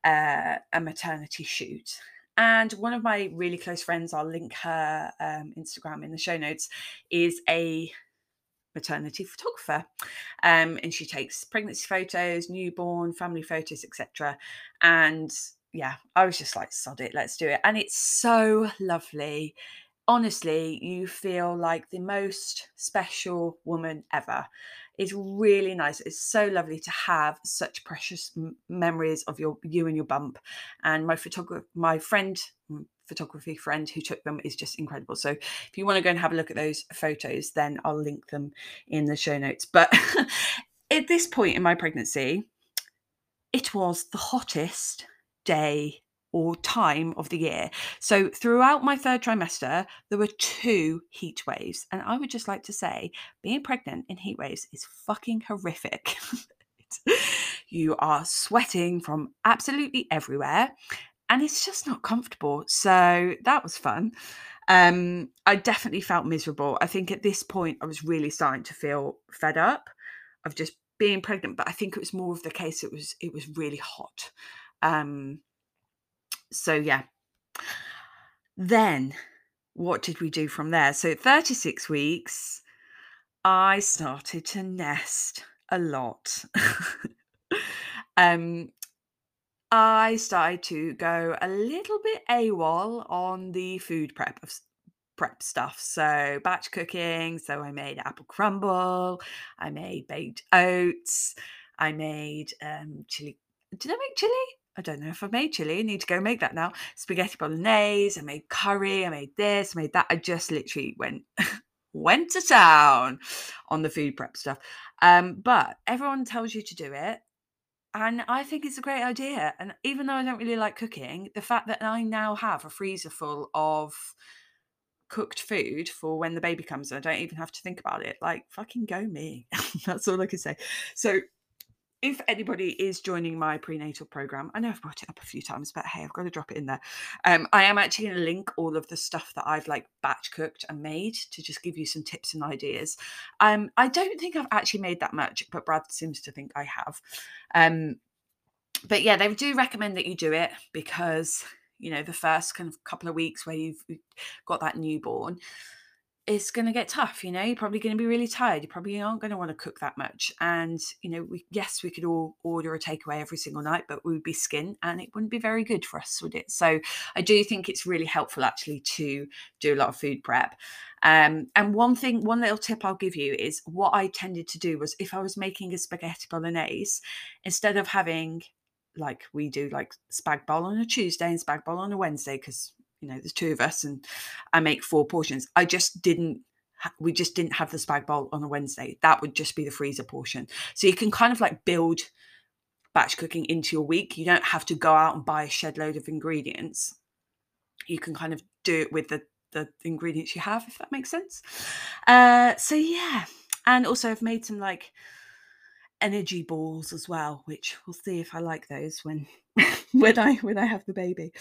uh, a maternity shoot and one of my really close friends, I'll link her um, Instagram in the show notes, is a maternity photographer. Um, and she takes pregnancy photos, newborn, family photos, etc. And yeah, I was just like, sod it, let's do it. And it's so lovely. Honestly, you feel like the most special woman ever is really nice. It's so lovely to have such precious m- memories of your you and your bump. And my photographer, my friend, mm, photography friend who took them is just incredible. So if you want to go and have a look at those photos, then I'll link them in the show notes. But at this point in my pregnancy, it was the hottest day or time of the year. So throughout my third trimester, there were two heat waves. And I would just like to say, being pregnant in heat waves is fucking horrific. you are sweating from absolutely everywhere and it's just not comfortable. So that was fun. Um, I definitely felt miserable. I think at this point I was really starting to feel fed up of just being pregnant, but I think it was more of the case it was it was really hot. Um, so yeah. Then what did we do from there? So 36 weeks, I started to nest a lot. um, I started to go a little bit AWOL on the food prep of prep stuff. So batch cooking. So I made apple crumble. I made baked oats. I made um, chili. Did I make chili? I don't know if I made chili. I need to go make that now. Spaghetti bolognese. I made curry. I made this. I made that. I just literally went went to town on the food prep stuff. Um, but everyone tells you to do it. And I think it's a great idea. And even though I don't really like cooking, the fact that I now have a freezer full of cooked food for when the baby comes, and I don't even have to think about it. Like, fucking go me. That's all I can say. So if anybody is joining my prenatal program, I know I've brought it up a few times, but hey, I've got to drop it in there. Um, I am actually going to link all of the stuff that I've like batch cooked and made to just give you some tips and ideas. Um, I don't think I've actually made that much, but Brad seems to think I have. Um, but yeah, they do recommend that you do it because you know the first kind of couple of weeks where you've got that newborn it's going to get tough you know? You're probably going to be really tired. You probably aren't going to want to cook that much. And you know we, yes we could all order a takeaway every single night but we would be skint and it wouldn't be very good for us would it? So i do think it's really helpful actually to do a lot of food prep. Um, and one thing one little tip i'll give you is what i tended to do was if i was making a spaghetti bolognese instead of having like we do like spag bowl on a tuesday and spag bowl on a wednesday because you know, there's two of us and I make four portions. I just didn't we just didn't have the spag bowl on a Wednesday. That would just be the freezer portion. So you can kind of like build batch cooking into your week. You don't have to go out and buy a shed load of ingredients. You can kind of do it with the the ingredients you have, if that makes sense. Uh, so yeah, and also I've made some like energy balls as well, which we'll see if I like those when when I when I have the baby.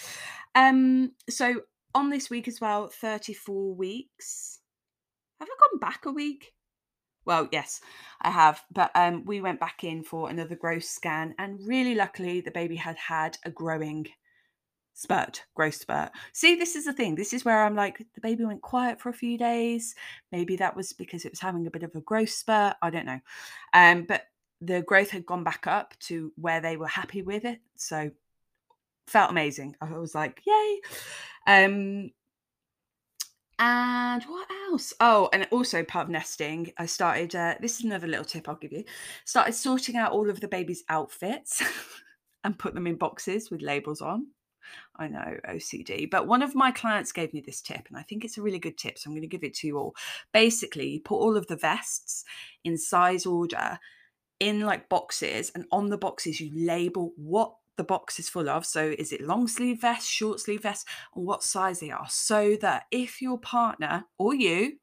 Um, so on this week as well, 34 weeks. Have I gone back a week? Well, yes, I have. But um, we went back in for another growth scan, and really luckily, the baby had had a growing spurt, growth spurt. See, this is the thing. This is where I'm like, the baby went quiet for a few days. Maybe that was because it was having a bit of a growth spurt. I don't know. Um, but the growth had gone back up to where they were happy with it. So felt amazing. I was like, yay. Um and what else? Oh, and also part of nesting, I started uh, this is another little tip I'll give you. Started sorting out all of the baby's outfits and put them in boxes with labels on. I know, OCD. But one of my clients gave me this tip, and I think it's a really good tip. So I'm going to give it to you all. Basically, you put all of the vests in size order in like boxes, and on the boxes, you label what the box is full of. So, is it long sleeve vest, short sleeve vest, and what size they are? So that if your partner or you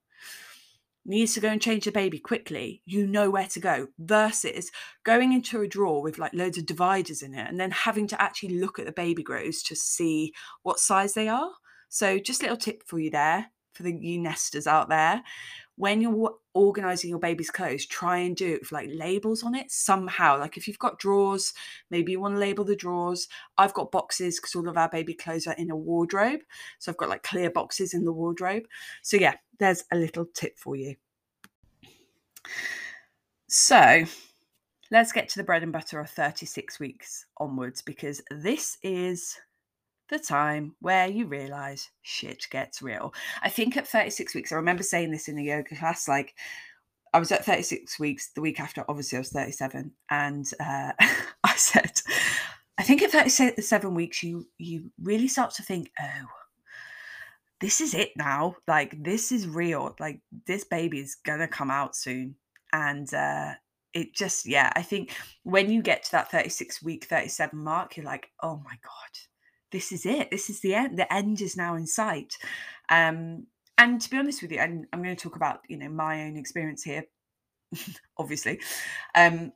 needs to go and change the baby quickly, you know where to go versus going into a drawer with like loads of dividers in it and then having to actually look at the baby grows to see what size they are. So, just a little tip for you there for the you nesters out there when you're organizing your baby's clothes, try and do it with like labels on it somehow. Like if you've got drawers, maybe you want to label the drawers. I've got boxes because all of our baby clothes are in a wardrobe. So I've got like clear boxes in the wardrobe. So yeah, there's a little tip for you. So let's get to the bread and butter of 36 weeks onwards because this is the time where you realize shit gets real. I think at 36 weeks, I remember saying this in a yoga class, like I was at 36 weeks the week after, obviously, I was 37. And uh, I said, I think at 37 weeks, you you really start to think, oh, this is it now. Like, this is real. Like, this baby is going to come out soon. And uh, it just, yeah, I think when you get to that 36 week, 37 mark, you're like, oh my God, this is it. This is the end. The end is now in sight. Um, and to be honest with you, and I'm going to talk about you know my own experience here, obviously. Um,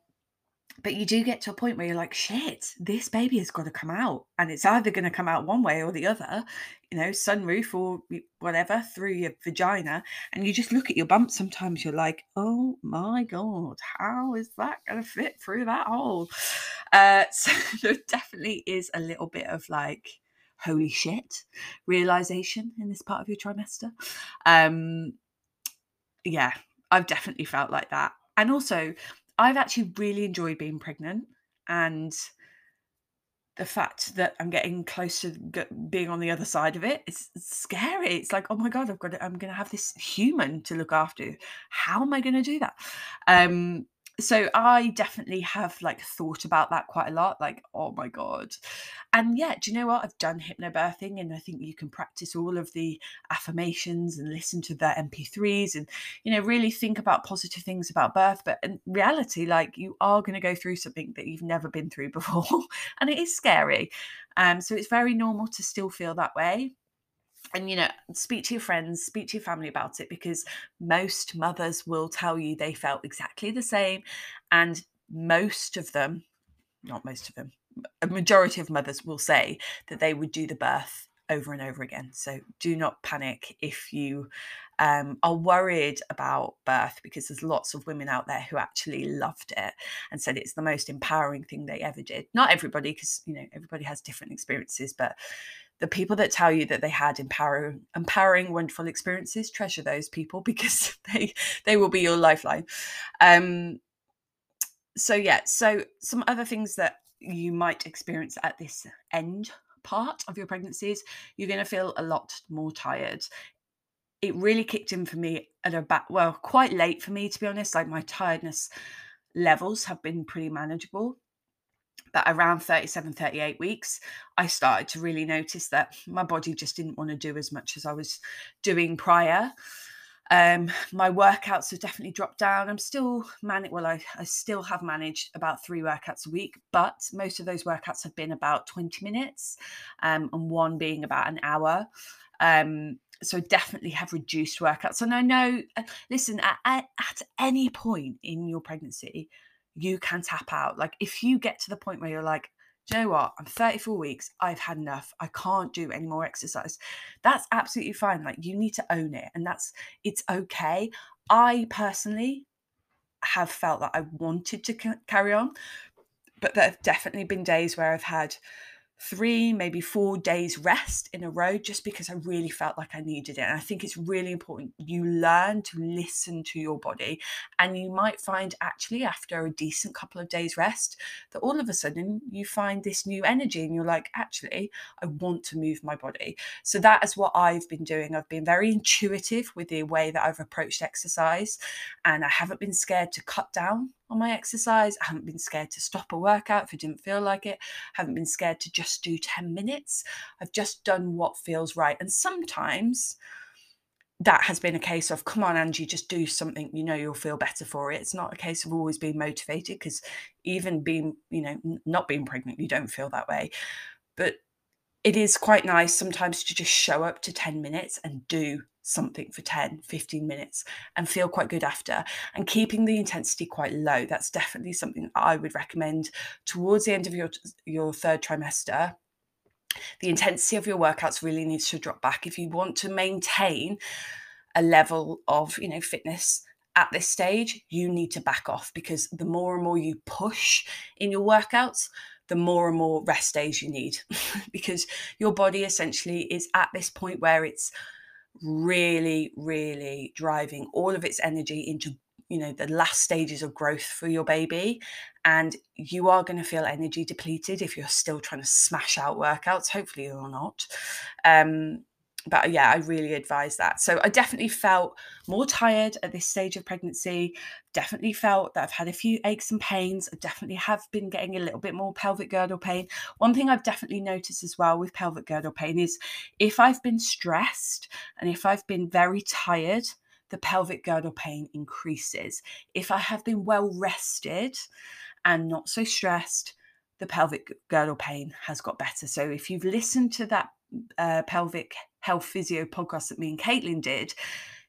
but you do get to a point where you're like, shit, this baby has got to come out. And it's either going to come out one way or the other, you know, sunroof or whatever through your vagina. And you just look at your bump sometimes, you're like, oh my God, how is that going to fit through that hole? Uh, so there definitely is a little bit of like, holy shit realization in this part of your trimester. Um, yeah, I've definitely felt like that. And also, I've actually really enjoyed being pregnant and the fact that I'm getting close to being on the other side of it, it's scary. It's like, oh my god, I've got to, I'm going to have this human to look after. How am I going to do that? Um, so I definitely have like thought about that quite a lot. Like, oh my god, and yeah, do you know what? I've done hypnobirthing, and I think you can practice all of the affirmations and listen to the MP3s, and you know, really think about positive things about birth. But in reality, like you are going to go through something that you've never been through before, and it is scary. Um, so it's very normal to still feel that way and you know speak to your friends speak to your family about it because most mothers will tell you they felt exactly the same and most of them not most of them a majority of mothers will say that they would do the birth over and over again. So do not panic if you um, are worried about birth because there's lots of women out there who actually loved it and said it's the most empowering thing they ever did. Not everybody because you know everybody has different experiences but the people that tell you that they had empowering empowering wonderful experiences treasure those people because they they will be your lifeline. Um so yeah so some other things that you might experience at this end part of your pregnancies you're going to feel a lot more tired. It really kicked in for me at about well quite late for me to be honest like my tiredness levels have been pretty manageable but around 37, 38 weeks, I started to really notice that my body just didn't want to do as much as I was doing prior. Um, my workouts have definitely dropped down. I'm still managed, well, I, I still have managed about three workouts a week, but most of those workouts have been about 20 minutes um, and one being about an hour. Um, so definitely have reduced workouts. And I know, uh, listen, at, at, at any point in your pregnancy, you can tap out. Like if you get to the point where you're like, you know what? I'm 34 weeks. I've had enough. I can't do any more exercise. That's absolutely fine. Like you need to own it and that's it's okay. I personally have felt that I wanted to c- carry on, but there have definitely been days where I've had three, maybe four days rest in a row just because I really felt like I needed it. And I think it's really important you learn to listen to your body. And you might find actually after a decent couple of days rest that all of a sudden you find this new energy and you're like, actually, I want to move my body. So that is what I've been doing. I've been very intuitive with the way that I've approached exercise and I haven't been scared to cut down on my exercise. I haven't been scared to stop a workout if I didn't feel like it. I haven't been scared to just do 10 minutes. I've just done what feels right. And sometimes that has been a case of, come on, Angie, just do something you know you'll feel better for it. It's not a case of always being motivated because even being, you know, not being pregnant, you don't feel that way. But it is quite nice sometimes to just show up to 10 minutes and do something for 10, 15 minutes and feel quite good after. And keeping the intensity quite low, that's definitely something I would recommend towards the end of your, your third trimester. The intensity of your workouts really needs to drop back if you want to maintain a level of, you know, fitness at this stage, you need to back off because the more and more you push in your workouts, the more and more rest days you need because your body essentially is at this point where it's really, really driving all of its energy into you know the last stages of growth for your baby and you are going to feel energy depleted if you're still trying to smash out workouts hopefully you're not. Um but yeah, I really advise that. So I definitely felt more tired at this stage of pregnancy. Definitely felt that I've had a few aches and pains. I definitely have been getting a little bit more pelvic girdle pain. One thing I've definitely noticed as well with pelvic girdle pain is if I've been stressed and if I've been very tired, the pelvic girdle pain increases. If I have been well rested and not so stressed, the pelvic girdle pain has got better. So if you've listened to that uh, pelvic health physio podcast that me and Caitlin did,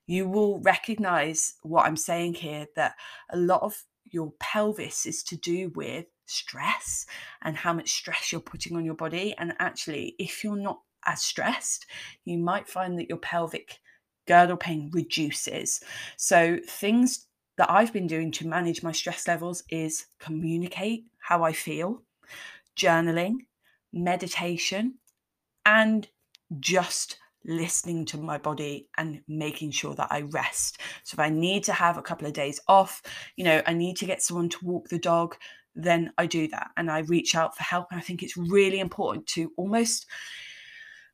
you will recognize what I'm saying here that a lot of your pelvis is to do with stress and how much stress you're putting on your body. And actually, if you're not as stressed, you might find that your pelvic girdle pain reduces. So, things that I've been doing to manage my stress levels is communicate how I feel, journaling, meditation, and just listening to my body and making sure that I rest. So if I need to have a couple of days off, you know, I need to get someone to walk the dog, then I do that and I reach out for help. And I think it's really important to almost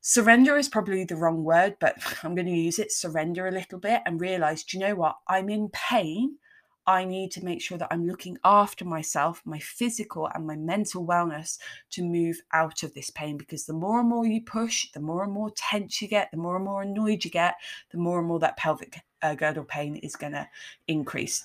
surrender is probably the wrong word, but I'm going to use it surrender a little bit and realize, do you know what? I'm in pain I need to make sure that I'm looking after myself, my physical and my mental wellness to move out of this pain. Because the more and more you push, the more and more tense you get, the more and more annoyed you get, the more and more that pelvic uh, girdle pain is going to increase.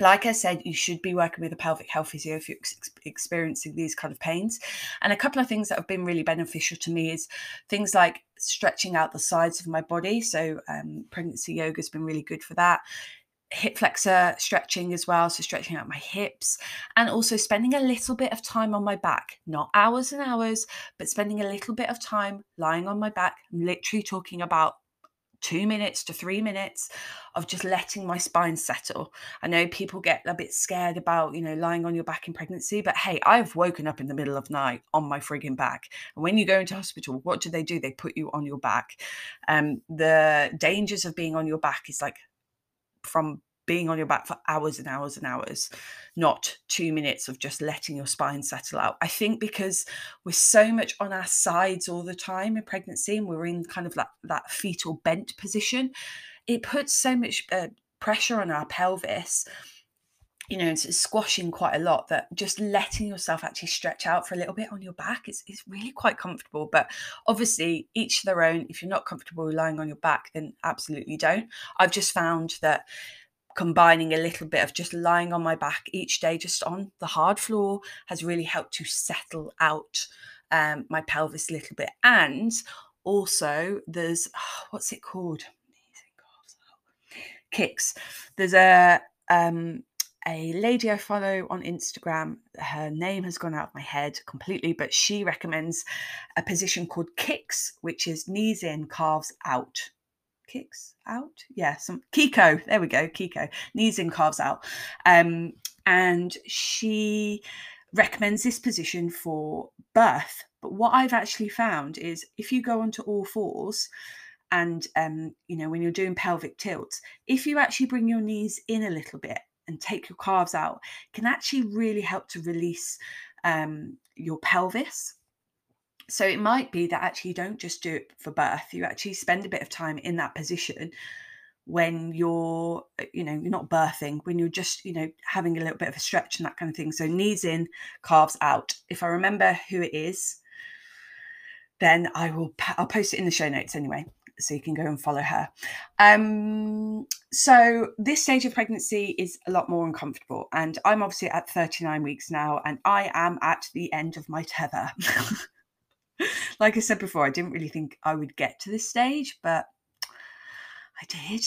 Like I said, you should be working with a pelvic health physio if you're ex- experiencing these kind of pains. And a couple of things that have been really beneficial to me is things like stretching out the sides of my body. So, um, pregnancy yoga has been really good for that hip flexor stretching as well, so stretching out my hips, and also spending a little bit of time on my back, not hours and hours, but spending a little bit of time lying on my back. I'm literally talking about two minutes to three minutes of just letting my spine settle. I know people get a bit scared about, you know, lying on your back in pregnancy, but hey, I've woken up in the middle of night on my frigging back. And when you go into hospital, what do they do? They put you on your back. Um, the dangers of being on your back is like from being on your back for hours and hours and hours, not two minutes of just letting your spine settle out. I think because we're so much on our sides all the time in pregnancy and we're in kind of that, that fetal bent position, it puts so much uh, pressure on our pelvis. You know, squashing quite a lot that just letting yourself actually stretch out for a little bit on your back is, is really quite comfortable. But obviously, each their own. If you're not comfortable lying on your back, then absolutely don't. I've just found that combining a little bit of just lying on my back each day, just on the hard floor, has really helped to settle out um, my pelvis a little bit. And also, there's oh, what's it called? Kicks. There's a um, a lady I follow on Instagram. Her name has gone out of my head completely, but she recommends a position called kicks, which is knees in, calves out kicks out. Yeah, some Kiko. There we go. Kiko knees in, calves out. Um, and she recommends this position for birth. But what I've actually found is if you go onto all fours, and um, you know when you're doing pelvic tilts, if you actually bring your knees in a little bit and take your calves out, can actually really help to release um, your pelvis so it might be that actually you don't just do it for birth, you actually spend a bit of time in that position when you're, uh, you know, you're not birthing, when you're just, you know, having a little bit of a stretch and that kind of thing. So knees in, calves out. If I remember who it is, then I will, I'll post it in the show notes anyway so you can go and follow her. Um, so this stage of pregnancy is a lot more uncomfortable, and I'm obviously at 39 weeks now, and I am at the end of my tether. like I said before, I didn't really think I would get to this stage, but I did.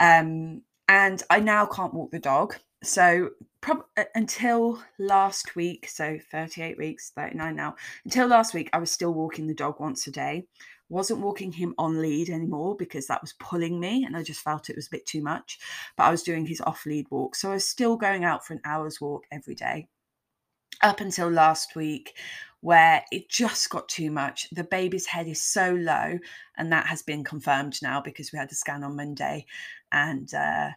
Um, and I now can't walk the dog. So prob- until last week, so 38 weeks, 39 now, until last week, I was still walking the dog once a day. Wasn't walking him on lead anymore because that was pulling me and I just felt it was a bit too much. But I was doing his off lead walk. So I was still going out for an hour's walk every day up until last week where it just got too much. The baby's head is so low, and that has been confirmed now because we had a scan on Monday and uh,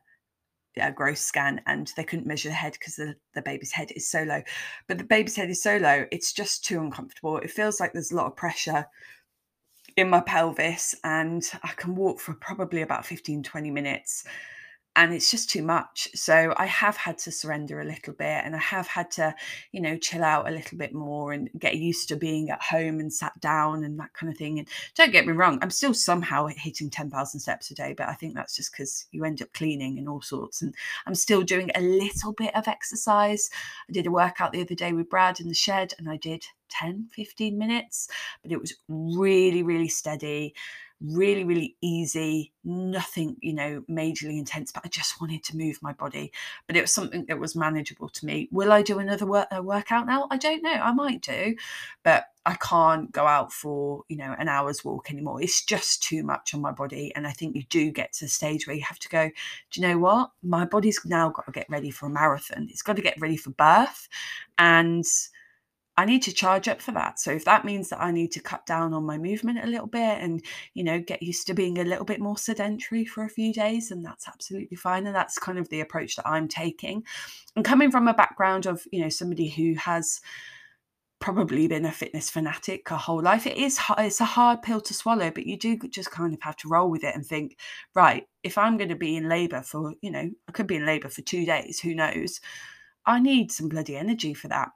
a growth scan, and they couldn't measure the head because the, the baby's head is so low. But the baby's head is so low, it's just too uncomfortable. It feels like there's a lot of pressure in my pelvis, and I can walk for probably about 15 20 minutes and it's just too much. So I have had to surrender a little bit and I have had to, you know, chill out a little bit more and get used to being at home and sat down and that kind of thing. And don't get me wrong, I'm still somehow hitting 10,000 steps a day, but I think that's just because you end up cleaning and all sorts. And I'm still doing a little bit of exercise. I did a workout the other day with Brad in the shed and I did 10, 15 minutes, but it was really, really steady really, really easy, nothing, you know, majorly intense, but I just wanted to move my body. But it was something that was manageable to me. Will I do another work, uh, workout now? I don't know. I might do, but I can't go out for, you know, an hour's walk anymore. It's just too much on my body. And I think you do get to a stage where you have to go, do you know what? My body's now got to get ready for a marathon. It's got to get ready for birth. And I need to charge up for that. So if that means that I need to cut down on my movement a little bit and, you know, get used to being a little bit more sedentary for a few days, then that's absolutely fine. And that's kind of the approach that I'm taking. And coming from a background of, you know, somebody who has probably been a fitness fanatic her whole life it is it's a hard pill to swallow but you do just kind of have to roll with it and think right if i'm going to be in labor for you know i could be in labor for 2 days who knows i need some bloody energy for that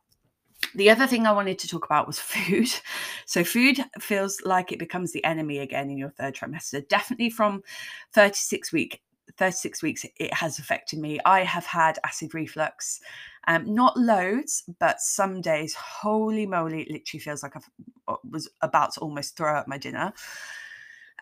the other thing I wanted to talk about was food. So, food feels like it becomes the enemy again in your third trimester. Definitely from 36 week 36 weeks it has affected me i have had acid reflux um, not loads but some days holy moly it literally feels like i was about to almost throw up my dinner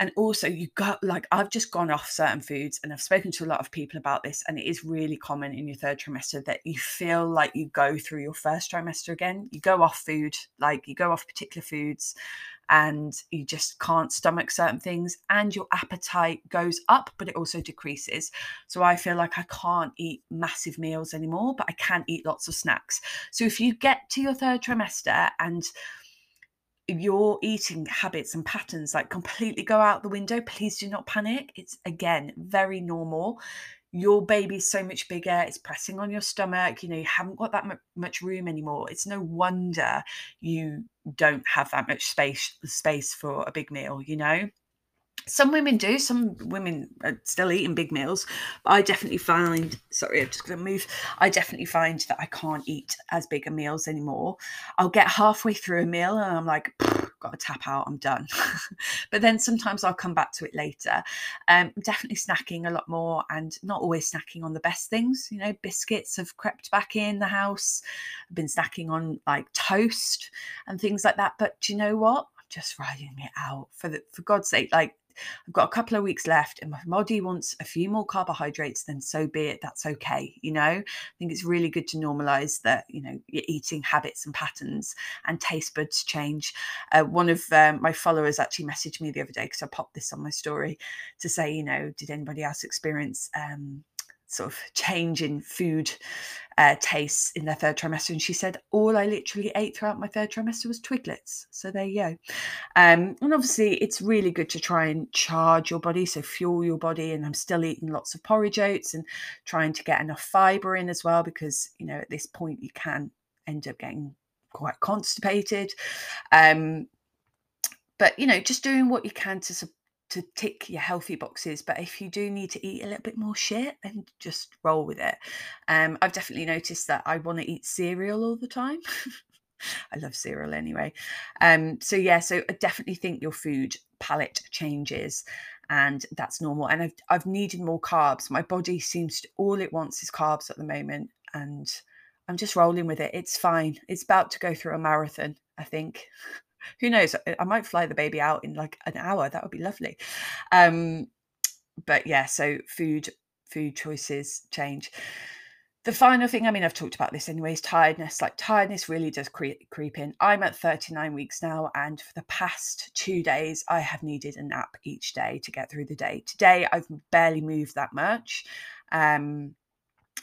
and also you got like i've just gone off certain foods and i've spoken to a lot of people about this and it is really common in your third trimester that you feel like you go through your first trimester again. You go off food like you go off particular foods and you just can't stomach certain things and your appetite goes up but it also decreases. So i feel like i can't eat massive meals anymore but i can eat lots of snacks. So if you get to your third trimester and your eating habits and patterns like completely go out the window, please do not panic. It's again very normal. Your baby's so much bigger, it's pressing on your stomach, you know, you haven't got that much room anymore. It's no wonder you don't have that much space space for a big meal, you know some women do some women are still eating big meals. But i definitely find sorry i'm just going to move. I definitely find that i can't eat as big a meals anymore. I'll get halfway through a meal and i'm like got to tap out i'm done. But then sometimes i'll come back to it later. Um definitely snacking a lot more and not always snacking on the best things you know biscuits have crept back in the house. I've been snacking on like toast and things like that but do you know what? I'm just riding it out for the for God's sake. Like I've got a couple of weeks left and my body wants a few more carbohydrates, then so be it. That's okay. You know, I think it's really good to normalize that, you know, your eating habits and patterns and taste buds change. Uh, one of um, my followers actually messaged me the other day because I popped this on my story to say, you know, did anybody else experience um, sort of change in food uh, tastes in their third trimester. And she said, All I literally ate throughout my third trimester was twiglets. So there you go. Um, and obviously, it's really good to try and charge your body, so fuel your body. And I'm still eating lots of porridge oats and trying to get enough fiber in as well, because, you know, at this point, you can end up getting quite constipated. Um, but you know just doing what you can to to tick your healthy boxes but if you do need to eat a little bit more shit then just roll with it. Um i've definitely noticed that i want to eat cereal all the time. I love cereal anyway. Um so yeah so i definitely think your food palette changes and that's normal and i've i've needed more carbs. My body seems to all it wants is carbs at the moment and i'm just rolling with it. It's fine. It's about to go through a marathon i think who knows? I might fly the baby out in like an hour. That would be lovely. Um, but yeah, so food food choices change. The final thing, I mean, I've talked about this anyway, is tiredness. Like tiredness really does creep, creep in. I'm at 39 weeks now, and for the past two days, I have needed a nap each day to get through the day. Today, I've barely moved that much. Um,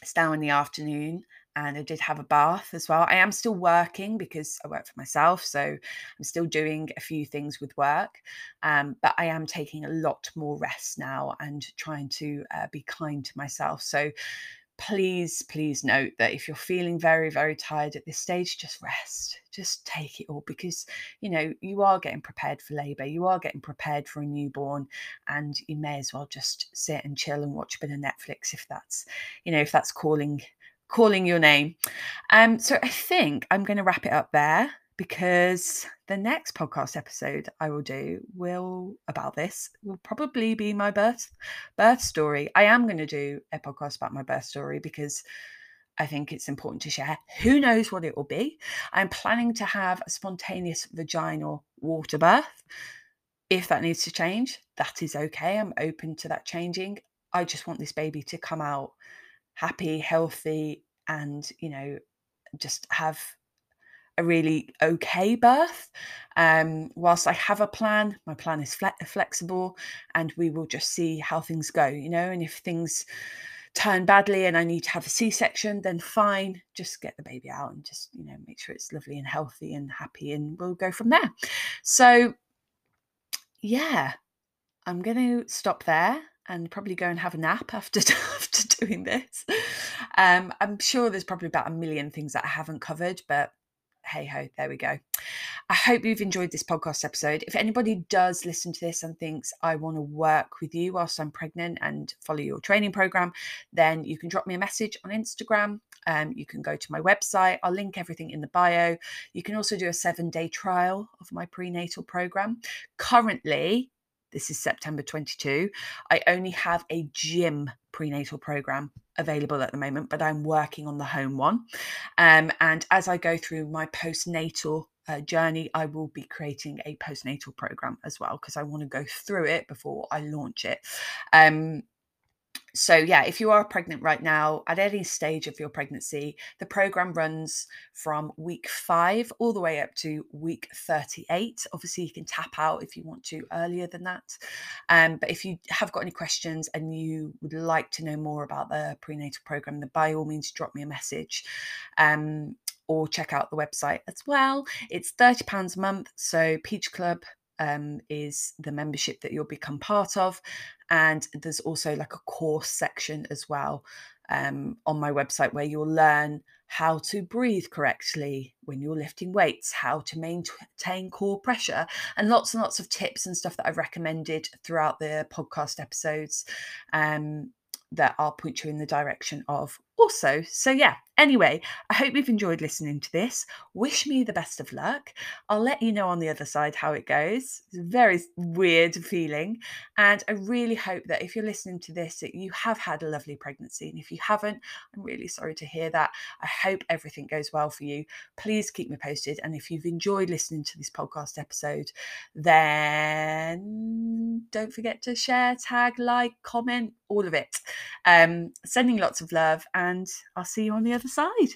it's now in the afternoon and I did have a bath as well. I am still working because I work for myself, so I'm still doing a few things with work, um, but I am taking a lot more rest now and trying to uh, be kind to myself. So please, please note that if you're feeling very, very tired at this stage, just rest, just take it all because you know you are getting prepared for labor, you are getting prepared for a newborn, and you may as well just sit and chill and watch a bit of Netflix if that's you know if that's calling calling your name. Um, so I think I'm going to wrap it up there because the next podcast episode I will do will about this will probably be my birth birth story. I am going to do a podcast about my birth story because I think it's important to share. Who knows what it will be? I'm planning to have a spontaneous vaginal water birth. If that needs to change, that is okay. I'm open to that changing. I just want this baby to come out happy, healthy, and, you know, just have a really okay birth. Um, whilst I have a plan, my plan is fle- flexible and we will just see how things go, you know. And if things turn badly and I need to have a C section, then fine, just get the baby out and just, you know, make sure it's lovely and healthy and happy and we'll go from there. So, yeah, I'm going to stop there and probably go and have a nap after after doing this. Um, I'm sure there's probably about a million things that I haven't covered, but hey ho, there we go. I hope you've enjoyed this podcast episode. If anybody does listen to this and thinks I want to work with you whilst I'm pregnant and follow your training program, then you can drop me a message on Instagram. Um, you can go to my website. I'll link everything in the bio. You can also do a seven day trial of my prenatal program. Currently, this is September 22. I only have a gym prenatal program available at the moment, but I'm working on the home one. Um, and as I go through my postnatal uh, journey, I will be creating a postnatal program as well because I want to go through it before I launch it. Um, so yeah if you are pregnant right now at any stage of your pregnancy the program runs from week 5 all the way up to week 38 obviously you can tap out if you want to earlier than that. Um, but if you have got any questions and you would like to know more about the prenatal program then by all means drop me a message um, or check out the website as well. It's 30 pounds a month so peach club um, is the membership that you'll become part of. And there's also like a course section as well um, on my website where you'll learn how to breathe correctly when you're lifting weights, how to maintain core pressure, and lots and lots of tips and stuff that I've recommended throughout the podcast episodes um, that I'll point you in the direction of also. So, yeah, anyway, I hope you've enjoyed listening to this. Wish me the best of luck. I'll let you know on the other side how it goes. It's a very weird feeling. And I really hope that if you're listening to this, that you have had a lovely pregnancy. And if you haven't, I'm really sorry to hear that. I hope everything goes well for you. Please keep me posted. And if you've enjoyed listening to this podcast episode, then don't forget to share, tag, like, comment, all of it. Um, sending lots of love and and I'll see you on the other side.